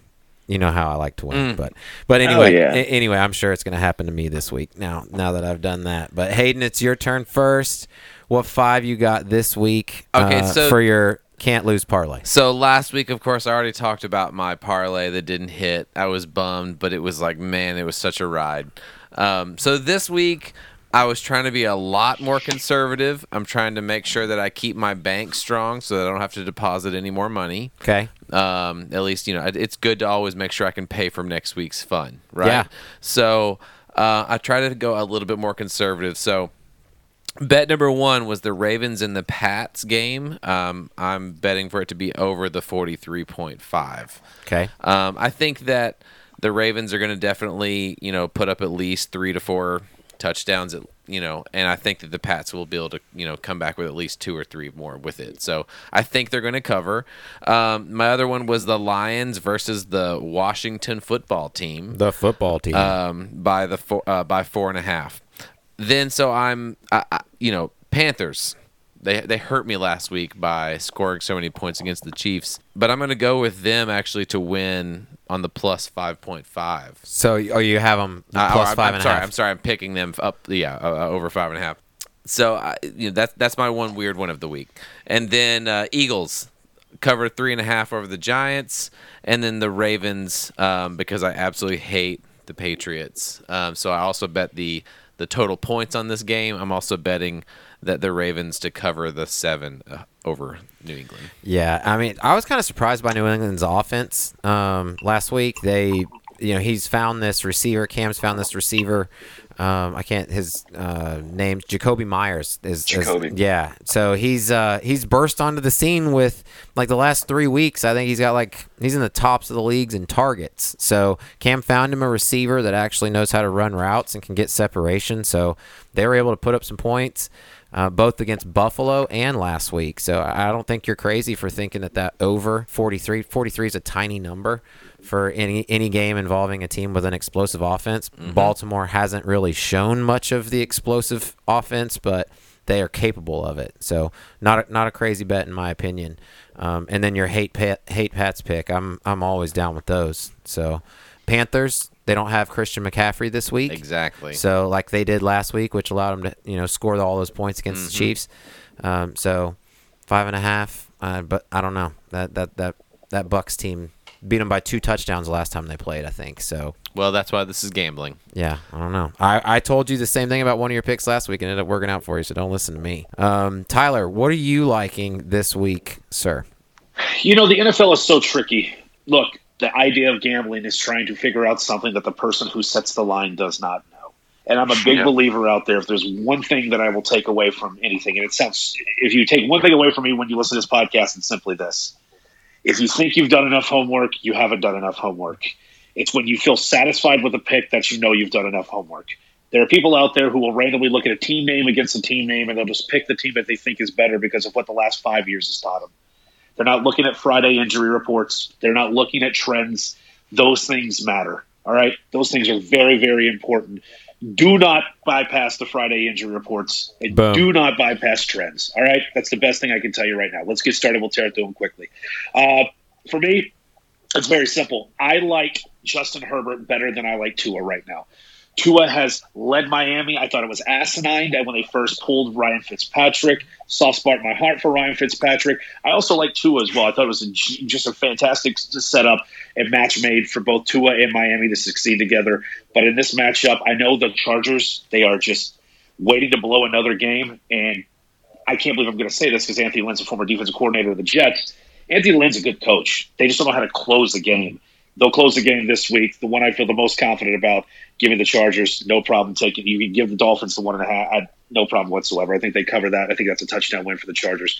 You know how I like to win, but but anyway, Oh, yeah. a- anyway, I'm sure it's going to happen to me this week. Now now that I've done that, but Hayden, it's your turn first. What five you got this week? Okay, uh, so- for your can't lose parlay. So last week, of course, I already talked about my parlay that didn't hit. I was bummed, but it was like, man, it was such a ride. Um, so this week, I was trying to be a lot more conservative. I'm trying to make sure that I keep my bank strong so that I don't have to deposit any more money. Okay. Um, at least you know it's good to always make sure I can pay for next week's fun, right? Yeah. So uh, I try to go a little bit more conservative. So bet number one was the Ravens and the Pats game. Um, I'm betting for it to be over the 43.5. Okay. Um, I think that the Ravens are going to definitely, you know, put up at least three to four touchdowns, at, you know, and I think that the Pats will be able to, you know, come back with at least two or three more with it. So I think they're going to cover. Um, my other one was the Lions versus the Washington football team The football team. um, by the four, uh, by four and a half. Then so I'm, I, I, you know, Panthers. They they hurt me last week by scoring so many points against the Chiefs, but I'm going to go with them actually to win on the plus five point five. so oh, you have them Uh, plus I'm, five I'm and a sorry, half. I'm sorry. I'm picking them up. Yeah, uh, uh, over five and a half. So I, you know, that's that's my one weird one of the week. And then uh, Eagles cover three and a half over the Giants, and then the Ravens um, because I absolutely hate the Patriots. Um, so I also bet the the total points on this game. I'm also betting that the Ravens to cover the seven uh, over New England. Yeah, I mean, I was kind of surprised by New England's offense um, last week. They, you know, he's found this receiver. Cam's found this receiver. Um, I can't his uh, name. Jakobi Meyers is, is- Jakobi. yeah. So he's uh, he's burst onto the scene with like the last three weeks. I think he's got like he's in the tops of the leagues in targets. So Cam found him a receiver that actually knows how to run routes and can get separation. So they were able to put up some points uh, both against Buffalo and last week. So I don't think you're crazy for thinking that that over 43. 43 is a tiny number for any any game involving a team with an explosive offense. Baltimore hasn't really shown much of the explosive offense, but they are capable of it. So not a, not a crazy bet in my opinion. Um, and then your hate pat, hate Pats pick, I'm I'm always down with those. So Panthers. They don't have Christian McCaffrey this week. Exactly. So like they did last week, which allowed them to you know score all those points against the Chiefs. Um, so five and a half. Uh, but I don't know that that that that Bucks team beat them by two touchdowns the last time they played. I think so. Well, that's why this is gambling. Yeah, I don't know. I, I told you the same thing about one of your picks last week and it ended up working out for you, so don't listen to me. Um, Tyler, what are you liking this week, sir? You know, the NFL is so tricky. Look, the idea of gambling is trying to figure out something that the person who sets the line does not know. And I'm a big Yeah. believer out there. If there's one thing that I will take away from anything, and it sounds, if you take one thing away from me when you listen to this podcast, it's simply this. If you think you've done enough homework, you haven't done enough homework. It's when you feel satisfied with a pick that you know you've done enough homework. There are people out there who will randomly look at a team name against a team name and they'll just pick the team that they think is better because of what the last five years has taught them. They're not looking at Friday injury reports. They're not looking at trends. Those things matter. All right. Those things are very, very important. Do not bypass the Friday injury reports and Boom. do not bypass trends. All right. That's the best thing I can tell you right now. Let's get started. We'll tear it through them quickly. Uh, for me, it's very simple. I like Justin Herbert better than I like Tua right now. Tua has led Miami. I thought it was asinine that when they first pulled Ryan Fitzpatrick. Soft spot in my heart for Ryan Fitzpatrick. I also like Tua as well. I thought it was a, just a fantastic setup and match made for both Tua and Miami to succeed together. But in this matchup, I know the Chargers, they are just waiting to blow another game. And I can't believe I'm going to say this because Anthony Lynn's a former defensive coordinator of the Jets. Anthony Lynn's a good coach. They just don't know how to close the game. They'll close the game this week. The one I feel the most confident about, giving the Chargers, no problem taking. You can give the Dolphins the one and a half. I, no problem whatsoever. I think they cover that. I think that's a touchdown win for the Chargers.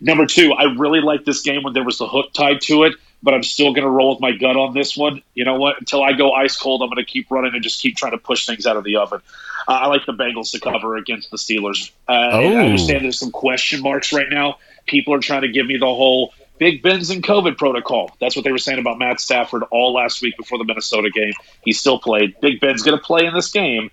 Number two, I really like this game when there was the hook tied to it. but I'm still going to roll with my gut on this one. You know what? Until I go ice cold, I'm going to keep running and just keep trying to push things out of the oven. Uh, I like the Bengals to cover against the Steelers. Uh, I Oh. understand there's some question marks right now. People are trying to give me the whole Big Ben's in COVID protocol. That's what they were saying about Matt Stafford all last week before the Minnesota game. He still played. Big Ben's going to play in this game,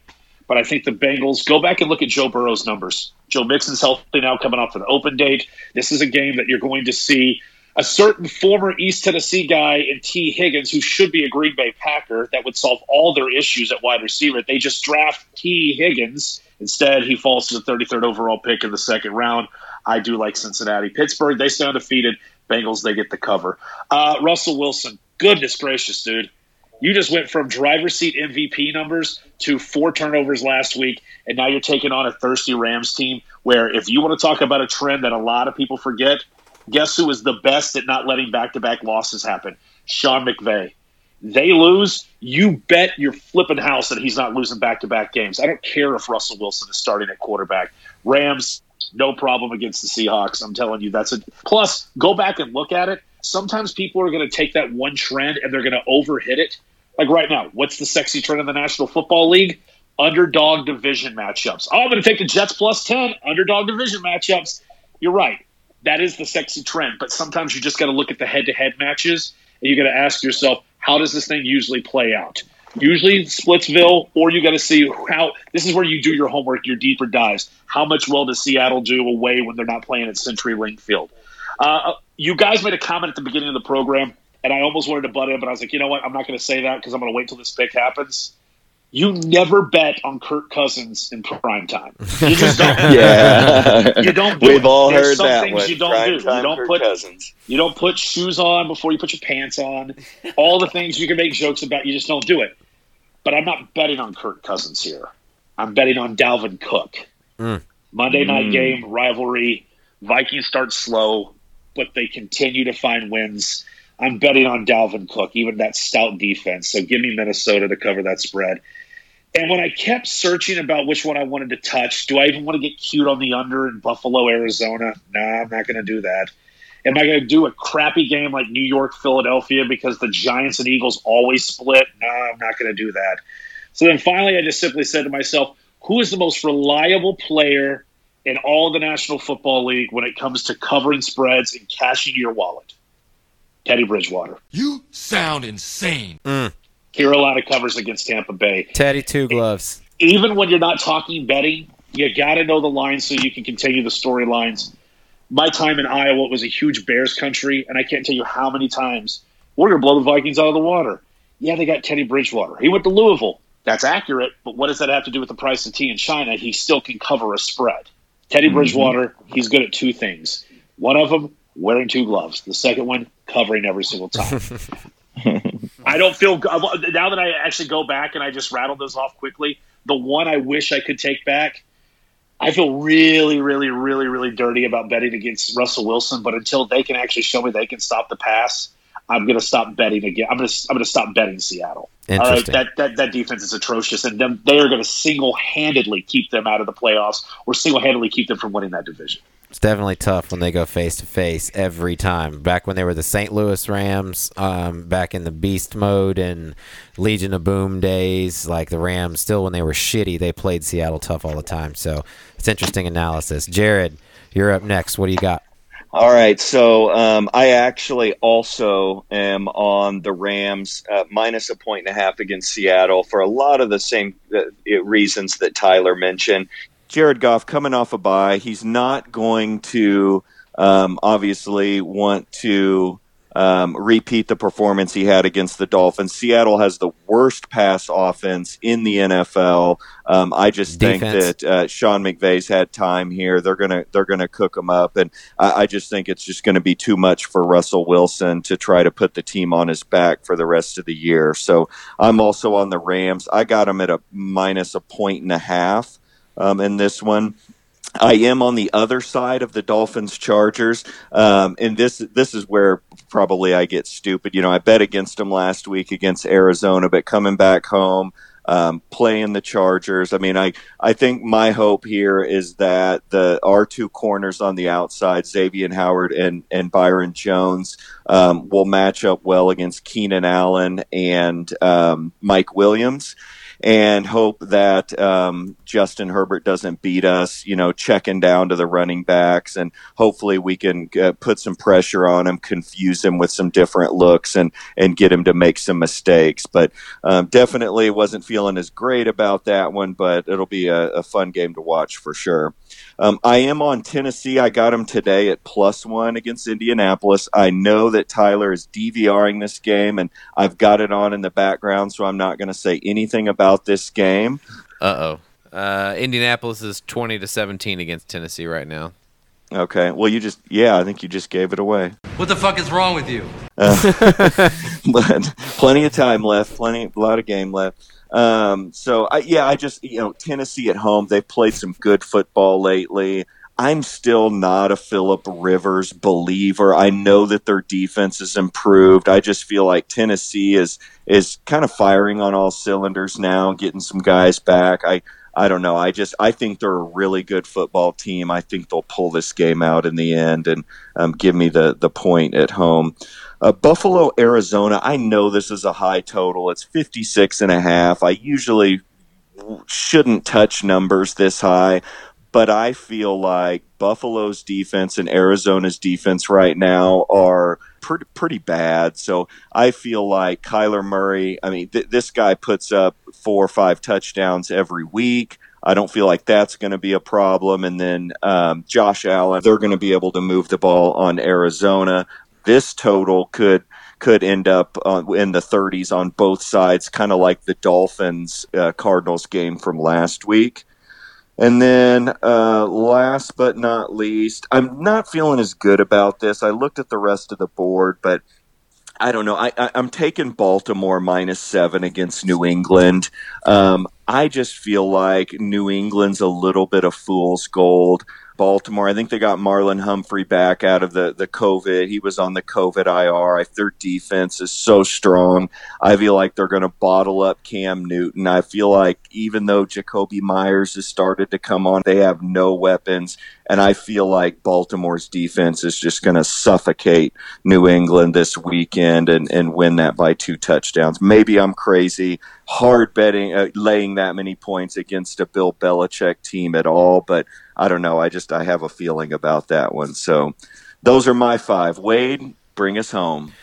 but I think the Bengals go back and look at Joe Burrow's numbers. Joe Mixon's healthy now, coming off an open date. This is a game that you're going to see a certain former East Tennessee guy in Tee Higgins, who should be a Green Bay Packer, that would solve all their issues at wide receiver. They just draft Tee Higgins. Instead, he falls to the 33rd overall pick in the second round. I do like Cincinnati. Pittsburgh, they stay undefeated. Bengals, they get the cover. Uh, Russell Wilson, goodness gracious, dude. You just went from driver's seat MVP numbers to four turnovers last week, and now you're taking on a thirsty Rams team where if you want to talk about a trend that a lot of people forget, guess who is the best at not letting back to back losses happen? Sean McVay. They lose, you bet your flipping house that he's not losing back to back games. I don't care if Russell Wilson is starting at quarterback. Rams, no problem against the Seahawks. I'm telling you, that's a plus. Go back and look at it. Sometimes people are going to take that one trend and they're going to overhit it. Like right now, what's the sexy trend in the National Football League? Underdog division matchups. Oh, I'm going to take the Jets plus 10. Underdog division matchups. You're right. That is the sexy trend. But sometimes you just got to look at the head to head matches and you got to ask yourself, how does this thing usually play out? Usually Splitsville, or you got to see how this is where you do your homework, your deeper dives. How much well does Seattle do away when they're not playing at Century Link Field? Uh, you guys made a comment at the beginning of the program, and I almost wanted to butt in, but I was like, you know what? I'm not going to say that because I'm going to wait till this pick happens. You never bet on Kirk Cousins in prime time. You just don't. Yeah. you don't. Do We've it. all There's heard some that things one. You don't Prime do. You don't Kirk put Cousins. you don't put shoes on before you put your pants on. All the things you can make jokes about, you just don't do it. But I'm not betting on Kirk Cousins here. I'm betting on Dalvin Cook. Mm. Monday night Mm. game, rivalry. Vikings start slow, but they continue to find wins. I'm betting on Dalvin Cook, even that stout defense. So give me Minnesota to cover that spread. And when I kept searching about which one I wanted to touch, do I even want to get cute on the under in Buffalo, Arizona? No, I'm not going to do that. Am I going to do a crappy game like New York, Philadelphia because the Giants and Eagles always split? No, I'm not going to do that. So then finally, I just simply said to myself, who is the most reliable player in all the National Football League when it comes to covering spreads and cashing your wallet? Teddy Bridgewater. You sound insane. Mm. Carolina covers against Tampa Bay. Teddy Two Gloves. Even when you're not talking betting, you got to know the lines so you can continue the storylines. My time in Iowa was a huge Bears country, and I can't tell you how many times we're going to blow the Vikings out of the water. Yeah, they got Teddy Bridgewater. He went to Louisville. That's accurate, but what does that have to do with the price of tea in China? He still can cover a spread. Teddy mm-hmm. Bridgewater, he's good at two things. One of them, wearing two gloves. The second one, covering every single time. I don't feel now that I actually go back and I just rattled those off quickly. The one I wish I could take back, I feel really, really, really, really dirty about betting against Russell Wilson. But until they can actually show me they can stop the pass, I'm going to stop betting again. I'm going to I'm going to stop betting Seattle. All right, Interesting. that, that that defense is atrocious, and them, they are going to single handedly keep them out of the playoffs, or single handedly keep them from winning that division. It's definitely tough when they go face to face every time. Back when they were the St. Louis Rams, um, back in the beast mode and Legion of Boom days, like the Rams, still when they were shitty, they played Seattle tough all the time. So it's interesting analysis. Jared, you're up next. What do you got? All right, so um, I actually also am on the Rams uh, minus a point and a half against Seattle for a lot of the same uh, reasons that Tyler mentioned. Jared Goff coming off a bye, he's not going to um, obviously want to um, repeat the performance he had against the Dolphins. Seattle has the worst pass offense in the NFL. Um, I just Defense. think that uh, Sean McVay's had time here. They're gonna they're gonna cook him up, and I, I just think it's just going to be too much for Russell Wilson to try to put the team on his back for the rest of the year. So I'm also on the Rams. I got him at a minus a point and a half um, in this one. I am on the other side of the Dolphins Chargers, um, and this this is where probably I get stupid. You know, I bet against them last week against Arizona, but coming back home, um, playing the Chargers. I mean, I, I think my hope here is that the our two corners on the outside, Xavier Howard and, and Byron Jones, um, will match up well against Keenan Allen and um, Mike Williams and hope that um, Justin Herbert doesn't beat us, you know, checking down to the running backs. And hopefully we can uh, put some pressure on him, confuse him with some different looks, and, and get him to make some mistakes. But um, definitely wasn't feeling as great about that one, but it'll be a, a fun game to watch for sure. Um, I am on Tennessee. I got him today at plus one against Indianapolis. I know that Tyler is DVRing this game, and I've got it on in the background, so I'm not going to say anything about this game. Uh oh. Uh, Indianapolis is 20 to 17 against Tennessee right now. Okay. Well, you just yeah, I think you just gave it away. What the fuck is wrong with you? Uh, but plenty of time left. Plenty, a lot of game left. Um, so I, yeah, I just you know Tennessee at home. They've played some good football lately. I'm still not a Philip Rivers believer. I know that their defense has improved. I just feel like Tennessee is is kind of firing on all cylinders now, getting some guys back. I I don't know. I just I think they're a really good football team. I think they'll pull this game out in the end and um, give me the the point at home. Uh, Buffalo, Arizona. I know this is a high total. It's 56 and a half. I usually shouldn't touch numbers this high, but I feel like Buffalo's defense and Arizona's defense right now are pretty, pretty bad. So I feel like Kyler Murray, I mean, th- this guy puts up four or five touchdowns every week. I don't feel like that's going to be a problem. And then um, Josh Allen, they're going to be able to move the ball on Arizona this total could could end up uh, in the 30s on both sides, kind of like the Dolphins uh, Cardinals game from last week. And then, uh, last but not least, I'm not feeling as good about this. I looked at the rest of the board, but I don't know. I, am taking Baltimore minus seven against New England. Um, I just feel like New England's a little bit of fool's gold. Baltimore. I think they got Marlon Humphrey back out of the, the COVID. He was on the COVID IR. I their defense is so strong. I feel like they're going to bottle up Cam Newton. I feel like even though Jakobi Meyers has started to come on, they have no weapons. And I feel like Baltimore's defense is just going to suffocate New England this weekend and, and win that by two touchdowns. Maybe I'm crazy. Hard betting, uh, laying that many points against a Bill Belichick team at all, but I don't know. I just I have a feeling about that one. So those are my five. Wade, bring us home.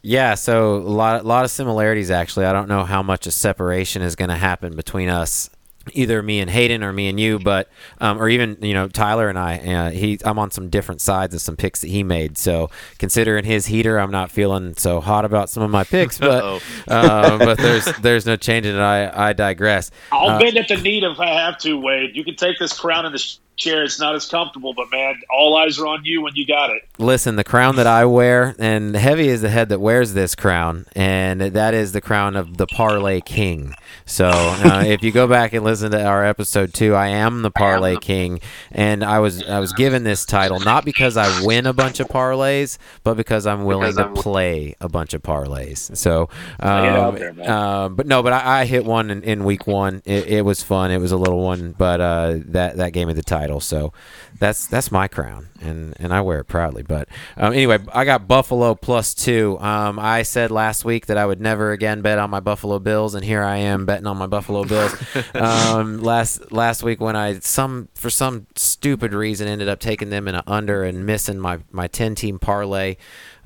Yeah, so a lot, lot of similarities actually. I don't know how much a separation is going to happen between us either me and Hayden or me and you, but um, or even you know Tyler and I. Uh, he I'm on some different sides of some picks that he made. So considering his heater, I'm not feeling so hot about some of my picks, but uh, but there's there's no changing it. I I digress. I'll uh, bend at the need if I have to, Wade. You can take this crown in the chair. It's not as comfortable, but man, all eyes are on you when you got it. Listen, the crown that I wear, and heavy is the head that wears this crown, and that is the crown of the Parlay King. So uh, if you go back and listen to our episode two, I am the Parlay King, and I was I was given this title not because I win a bunch of parlays, but because I'm willing because to I'm play a bunch of parlays. So, um, there, uh, but no, but I, I hit one in, in week one. It, it, was fun. It was a little one, but uh, that that gave me the title. So that's that's my crown, and and I wear it proudly. But um, anyway, I got Buffalo plus two. Um, I said last week that I would never again bet on my Buffalo Bills, and here I am betting on my Buffalo Bills. um, last last week when I some for some stupid reason ended up taking them in an under and missing my my ten team parlay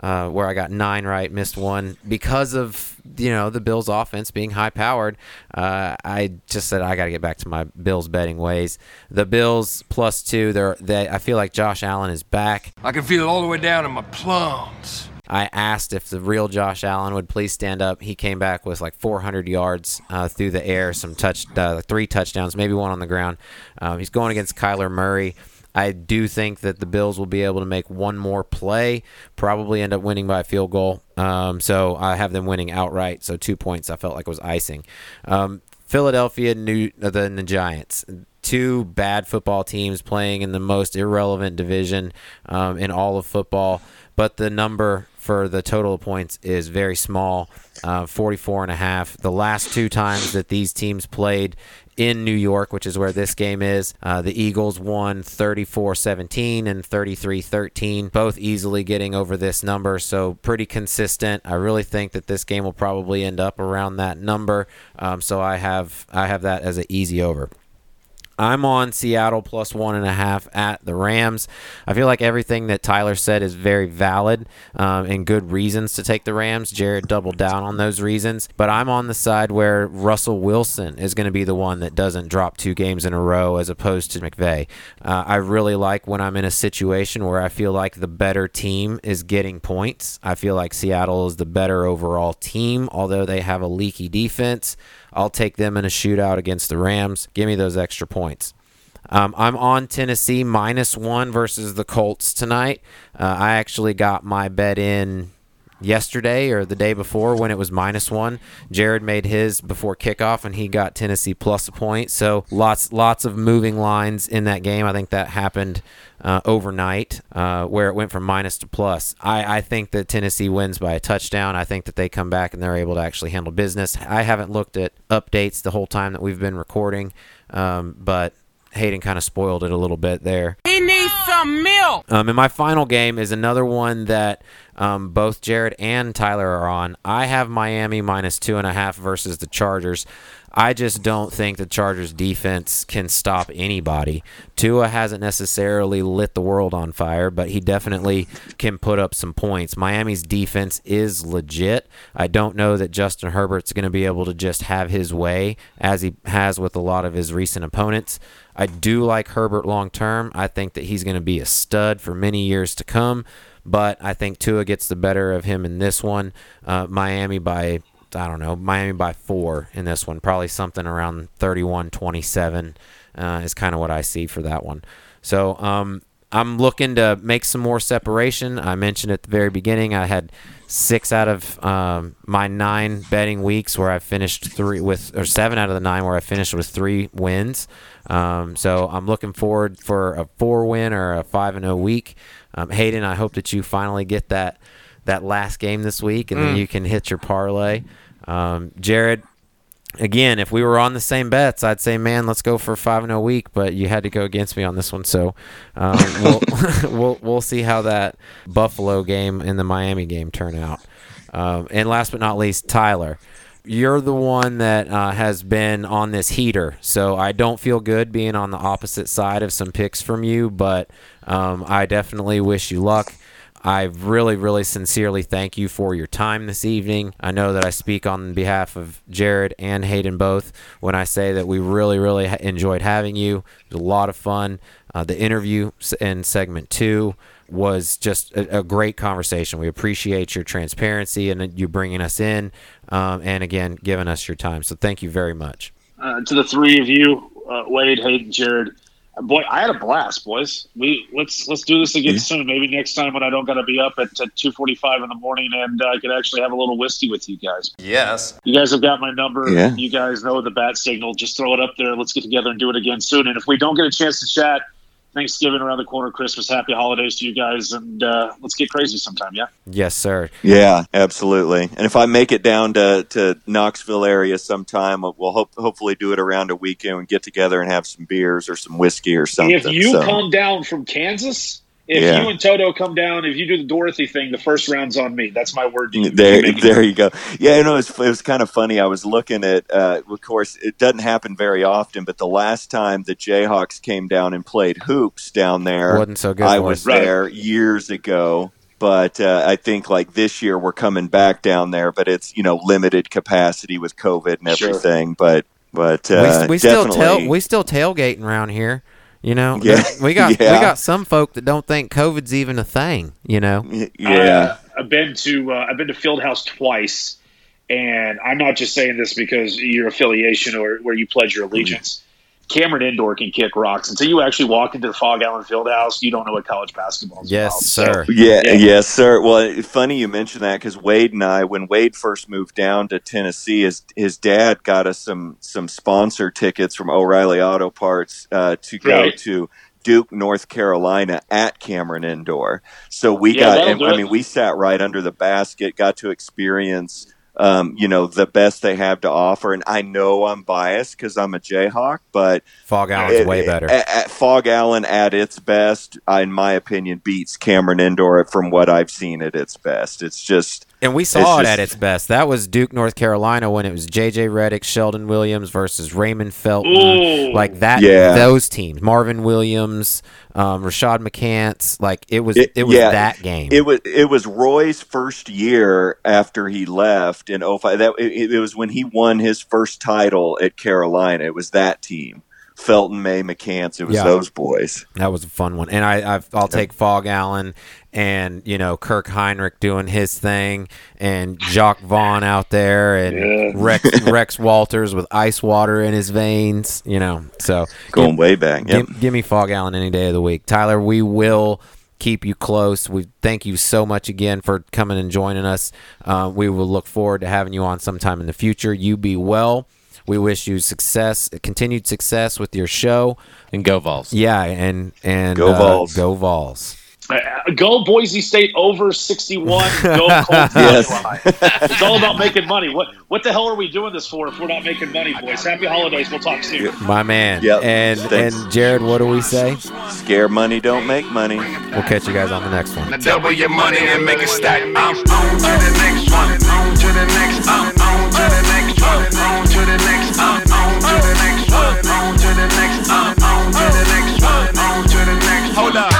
uh, where I got nine right, missed one because of you know the Bills' offense being high powered. Uh, I just said I got to get back to my Bills betting ways. The Bills plus two. They're they. I feel like Josh Allen is back. I can feel it all the way down in my plums. I asked if the real Josh Allen would please stand up. He came back with like 400 yards uh, through the air, some touch, uh, three touchdowns, maybe one on the ground. Um, he's going against Kyler Murray. I do think that the Bills will be able to make one more play, probably end up winning by a field goal. Um, so I have them winning outright. So two points I felt like was icing. Um, Philadelphia, New, uh, the, the Giants two bad football teams playing in the most irrelevant division um, in all of football. but the number for the total of points is very small, uh, 44 and a half. The last two times that these teams played in New York, which is where this game is. Uh, the Eagles won 34 17 and 33 13, both easily getting over this number. So, pretty consistent. I really think that this game will probably end up around that number. Um, so, I have, I have that as an easy over. I'm on Seattle plus one and a half at the Rams. I feel like everything that Tyler said is very valid um, and good reasons to take the Rams. Jared doubled down on those reasons, but I'm on the side where Russell Wilson is going to be the one that doesn't drop two games in a row as opposed to McVay. Uh, I really like when I'm in a situation where I feel like the better team is getting points. I feel like Seattle is the better overall team, although they have a leaky defense. I'll take them in a shootout against the Rams. Give me those extra points. Um, I'm on Tennessee minus one versus the Colts tonight. Uh, I actually got my bet in yesterday or the day before when it was minus one. Jared made his before kickoff and he got Tennessee plus a point. So lots lots of moving lines in that game. I think that happened uh, overnight uh, where it went from minus to plus. I, I think that Tennessee wins by a touchdown. I think that they come back and they're able to actually handle business. I haven't looked at updates the whole time that we've been recording, um, but Hayden kind of spoiled it a little bit there. He needs some milk. Um, and my final game is another one that um, both Jared and Tyler are on. I have Miami minus two and a half versus the Chargers. I just don't think the Chargers defense can stop anybody. Tua hasn't necessarily lit the world on fire, but he definitely can put up some points. Miami's defense is legit. I don't know that Justin Herbert's going to be able to just have his way as he has with a lot of his recent opponents. I do like Herbert long term. I think that he's going to be a stud for many years to come, but I think Tua gets the better of him in this one. Uh, Miami by I don't know, Miami by four in this one. Probably something around 31 27 uh, is kind of what I see for that one. So um, I'm looking to make some more separation. I mentioned at the very beginning I had six out of um, my nine betting weeks where I finished three with, or seven out of the nine where I finished with three wins. Um, so I'm looking forward for a four win or a five and zero week. Um, Hayden, I hope that you finally get that that last game this week, and then Mm. you can hit your parlay. Um, Jared, again, if we were on the same bets, I'd say, man, let's go for five and a week. But you had to go against me on this one, so um, we'll, we'll we'll see how that Buffalo game and the Miami game turn out. Um, and last but not least, Tyler. You're the one that uh, has been on this heater, so I don't feel good being on the opposite side of some picks from you, but um, I definitely wish you luck. I really, really sincerely thank you for your time this evening. I know that I speak on behalf of Jared and Hayden both when I say that we really, really enjoyed having you. It was a lot of fun. Uh, the interview in segment two was just a, a great conversation. We appreciate your transparency and you bringing us in, um, and again, giving us your time. So thank you very much. uh, to the three of you, uh, Wade, Hayden, Jared. Boy, I had a blast, boys. We let's let's do this again soon. Maybe next time when I don't got to be up at two forty five in the morning, and uh, I could actually have a little whiskey with you guys. Yes. You guys have got my number. Yeah. You guys know the bat signal. Just throw it up there. Let's get together and do it again soon. And if we don't get a chance to chat, Thanksgiving around the corner, Christmas, happy holidays to you guys, and uh, let's get crazy sometime. Yeah. Yes, sir. Yeah, absolutely. And if I make it down to, to Knoxville area sometime, we'll hope, hopefully do it around a weekend and get together and have some beers or some whiskey or something. If you So, come down from Kansas, if Yeah. you and Toto come down, if you do the Dorothy thing, the first round's on me. That's my word to you. there, You there you go. Yeah, you know, it was, it was kind of funny. I was looking at, uh, of course, it doesn't happen very often, but the last time the Jayhawks came down and played hoops down there, Wasn't so good I was. Right. there years ago. But uh, I think like this year we're coming back down there, but it's you know limited capacity with COVID and Sure. everything. But but uh, we, we still definitely- tail we still tailgating around here. You know, Yeah. we got Yeah. we got some folk that don't think COVID's even a thing. You know, yeah. Uh, I've been to uh, I've been to Fieldhouse twice, and I'm not just saying this because your affiliation or where you pledge your allegiance. Cameron Indoor can kick rocks until you actually walk into the Phog Allen Fieldhouse. You don't know what college basketball is. yes, about. So, sir. Yeah, Yeah. yes, sir. Well, funny you mentioned that because Wade and I, when Wade first moved down to Tennessee, his his dad got us some some sponsor tickets from O'Reilly Auto Parts uh, to go Right. to Duke, North Carolina at Cameron Indoor. So we Yeah, got, and, I mean, we sat right under the basket, got to experience, um, you know, the best they have to offer. And I know I'm biased because I'm a Jayhawk, but Phog Allen's it- way better. At, at Phog Allen at its best, in my opinion, beats Cameron Indoor from what I've seen at its best. It's just And we saw it just- at its best. That was Duke, North Carolina, when it was J.J. Redick, Sheldon Williams versus Raymond Felton, Ooh. like that. Yeah. Those teams, Marvin Williams, um, Rashad McCants, like it was. It, was yeah, that game. It was it was Roy's first year after he left in 05. That it, it was when he won his first title at Carolina. It was that team. Felton, May, McCants. It was Yeah. those boys. That was a fun one, and I I've, I'll take Phog Allen and you know Kirk Hinrich doing his thing, and Jacque Vaughn out there, and Rex Rex Walters with ice water in his veins. You know, so Going way back. Yep. Give, give me Phog Allen any day of the week, Tyler. We will keep you close. We thank you so much again for coming and joining us. Uh, we will look forward to having you on sometime in the future. You be well. We wish you success, continued success with your show. And go Vols. Yeah, and and Go uh, Vols. go Vols. Uh, go Boise State over 61. Go Colts. Yes. it's all about making money. What what the hell are we doing this for if we're not making money, boys? Happy holidays. We'll talk soon. My man. Yep. And Thanks. and Jared, what do we say? Scare money don't make money. We'll catch you guys on the next one. Now double your money and make it stack. I'm on to the next one. On to the next. one to the next one, on to the next one, on to the next one, on to the next one, on to the next one, on to the next one. Hold up.